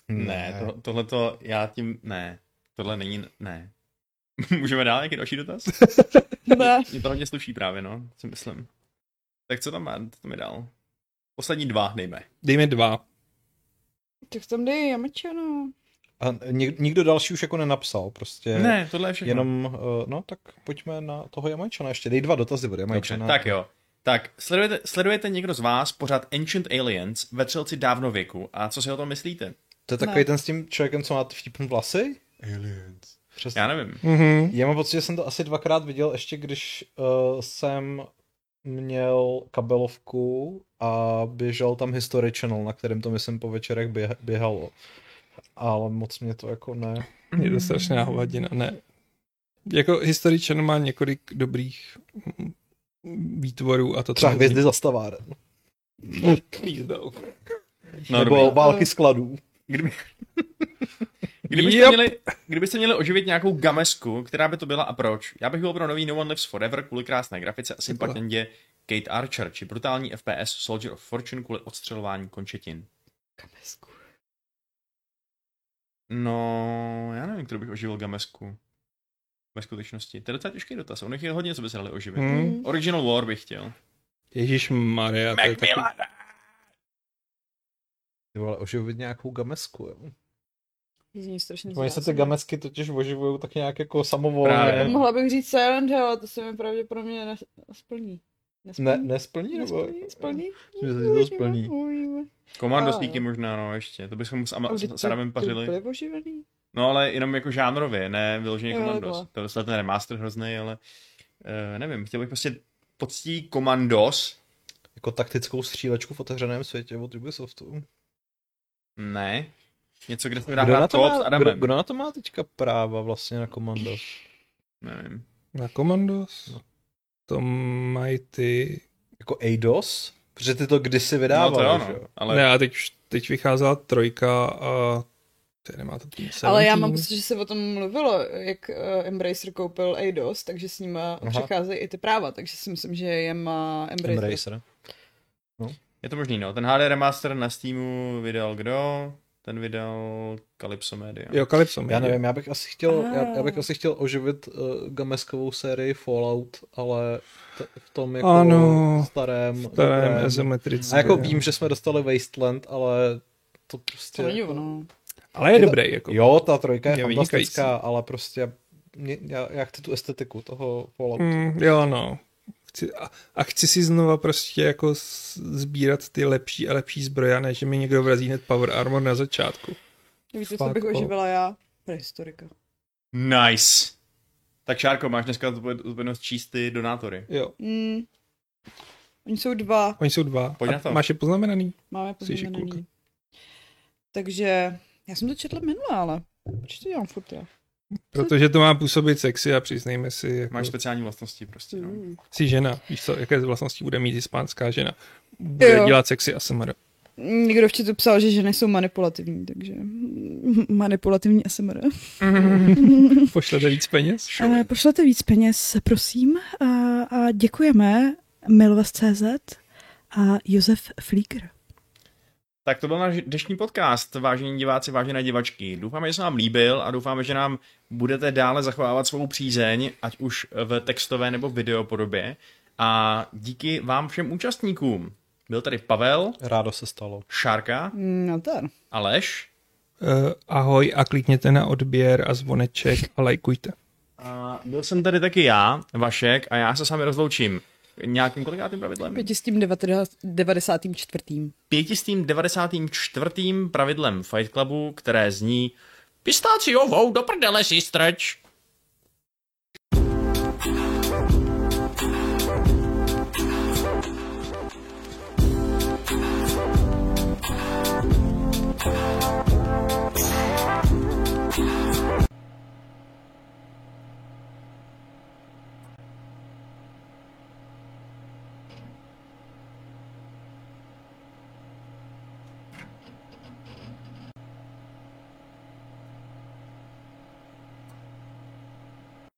Ne, to, tohle to, já tím, ne. Tohle není, ne. Můžeme dál nějaký další dotaz? Ne. Mě to hodně sluší právě, no, si myslím. Tak co tam má, tam je dál? Poslední dva dejme. Dejme dva. Tak tam dej Jamečano. A nik, nikdo další už jako nenapsal, prostě. Ne, tohle je všechno. Jenom, uh, no tak pojďme na toho Jamajčana ještě. Dej dva dotazy od Dobře, Jamajčana. tak jo. Tak, sledujete, sledujete někdo z vás pořád Ancient Aliens ve třelci dávnověku a co si o tom myslíte? To je takový Ne. ten s tím člověkem, co má ty vtipný vlasy? Aliens. Přesně. Já nevím. Mhm. Já mám pocit, že jsem to asi dvakrát viděl, ještě když uh, jsem měl kabelovku a běžel tam History Channel, na kterém to myslím po večerech běh, běhalo. Ale moc mě to jako ne. Je to strašná hovadina, ne. Jako History Channel má několik dobrých výtvorů a to Třeba hvězdy zastaváren. Hvězdou. No, Nebo války skladů. Kdyby, Kdybyste, Yep. měli, kdybyste měli oživit nějakou gamesku, která by to byla a proč? Já bych byl pro nový No One Lives Forever kvůli krásné grafice a sympatendě Kate Archer, či brutální FPS Soldier of Fortune kvůli odstřelování končetin. Kamesku. No, já nevím, kterou bych oživil gamesku. Ve skutečnosti. To je docela těžký dotaz. On je hodně, co by se dali oživit. Hmm. Original War bych chtěl. Ježíš Maria, je taky... Ty vole, oživit nějakou gamesku, jo. Jediný strašně Oni se ty gamesky totiž oživují tak nějak jako samovolně. Právě. Mohla bych říct Silent Hill, to se mi pravděpodobně ne- splní. Ne, nesplní, nebo? Nesplní, splní. Myslím, že to splní. Komando Ale- stíky možná, no ještě. To bychom s, Ama- s to- Adamem to pařili. byly oživený. No ale jenom jako žánrově, ne vyloženě komandos. To je vlastně ten remaster hrozný, ale uh, nevím, chtěl bych prostě poctí komandos. Jako taktickou střílečku v otevřeném světě od Ubisoftu. Ne. Něco, kde se dá Kdo na, hrát to co s má, kdo, Adamem. kdo na to má teďka práva vlastně na komandos? Nevím. Na Commandos? No. To mají ty... Jako Eidos? Protože ty to kdysi No vydával, to no. jo? Ale Ne, a teď, teď vycházela trojka a... To nemá to tým Ale já 17. mám pocit, že se o tom mluvilo, jak uh, Embracer koupil Eidos, takže s nima Aha. přecházejí i ty práva, takže si myslím, že je má Embracer. Embracer. je to možný, no. Ten HD remaster na Steamu vydal kdo? Ten vydal Calypso Media. Jo, Calypso Já Media. nevím, já bych asi chtěl, já, já bych Ah. asi chtěl oživit uh, gameskovou sérii Fallout, ale t- v tom jako Ano, starém, Starém izometrickém. A jako vím, že jsme dostali Wasteland, ale to prostě... To není jako- ono. Ale je dobrý, jako. Jo, ta trojka je, Je fantastická, vynikající. ale prostě mě, já, já chci tu estetiku toho Falloutu. Mm, jo, no. Chci, a, a chci si znova prostě jako sbírat ty lepší a lepší zbroje, než že mi někdo vrazí hned Power Armor na začátku. Víte, co bych oživila já? Prehistorika. Nice. Tak Šárko, máš dneska odpovědnost číst ty donátory. Jo. Mm. Oni jsou dva, Oni jsou dva. Pojď A na to. Máš je poznamenaný? máme poznamenaný. Takže, já jsem to četla minule, ale proč to dělám furt já? Protože to má působit sexy a přiznejme si, jako Máš speciální vlastnosti prostě, no. Mm. jsi žena. Víš co, jaké vlastnosti bude mít hispánská žena? Bude Jo. dělat sexy a smr. Někdo v chatu psal, že ženy jsou manipulativní, takže manipulativní ASMR. Pošlete víc peněz? Ale pošlete víc peněz, prosím, a, a děkujeme Milvas.cz a Josef Flíker. Tak to byl náš dnešní podcast, vážení diváci, vážené divačky. Doufáme, že se vám líbil a doufáme, že nám budete dále zachovávat svou přízeň, ať už v textové nebo videopodobě. A díky vám všem účastníkům. Byl tady Pavel, Rádo se stalo. Šárka, No to ano. Aleš Uh, ahoj a klikněte na odběr a zvoneček a lajkujte. a byl jsem tady taky já, Vašek, a já se s vámi rozloučím nějakým kolikátým pravidlem? Pěti s tím 94. pětistým 94. pravidlem Fight Clubu, které zní Pistáciovou do prdele si strč.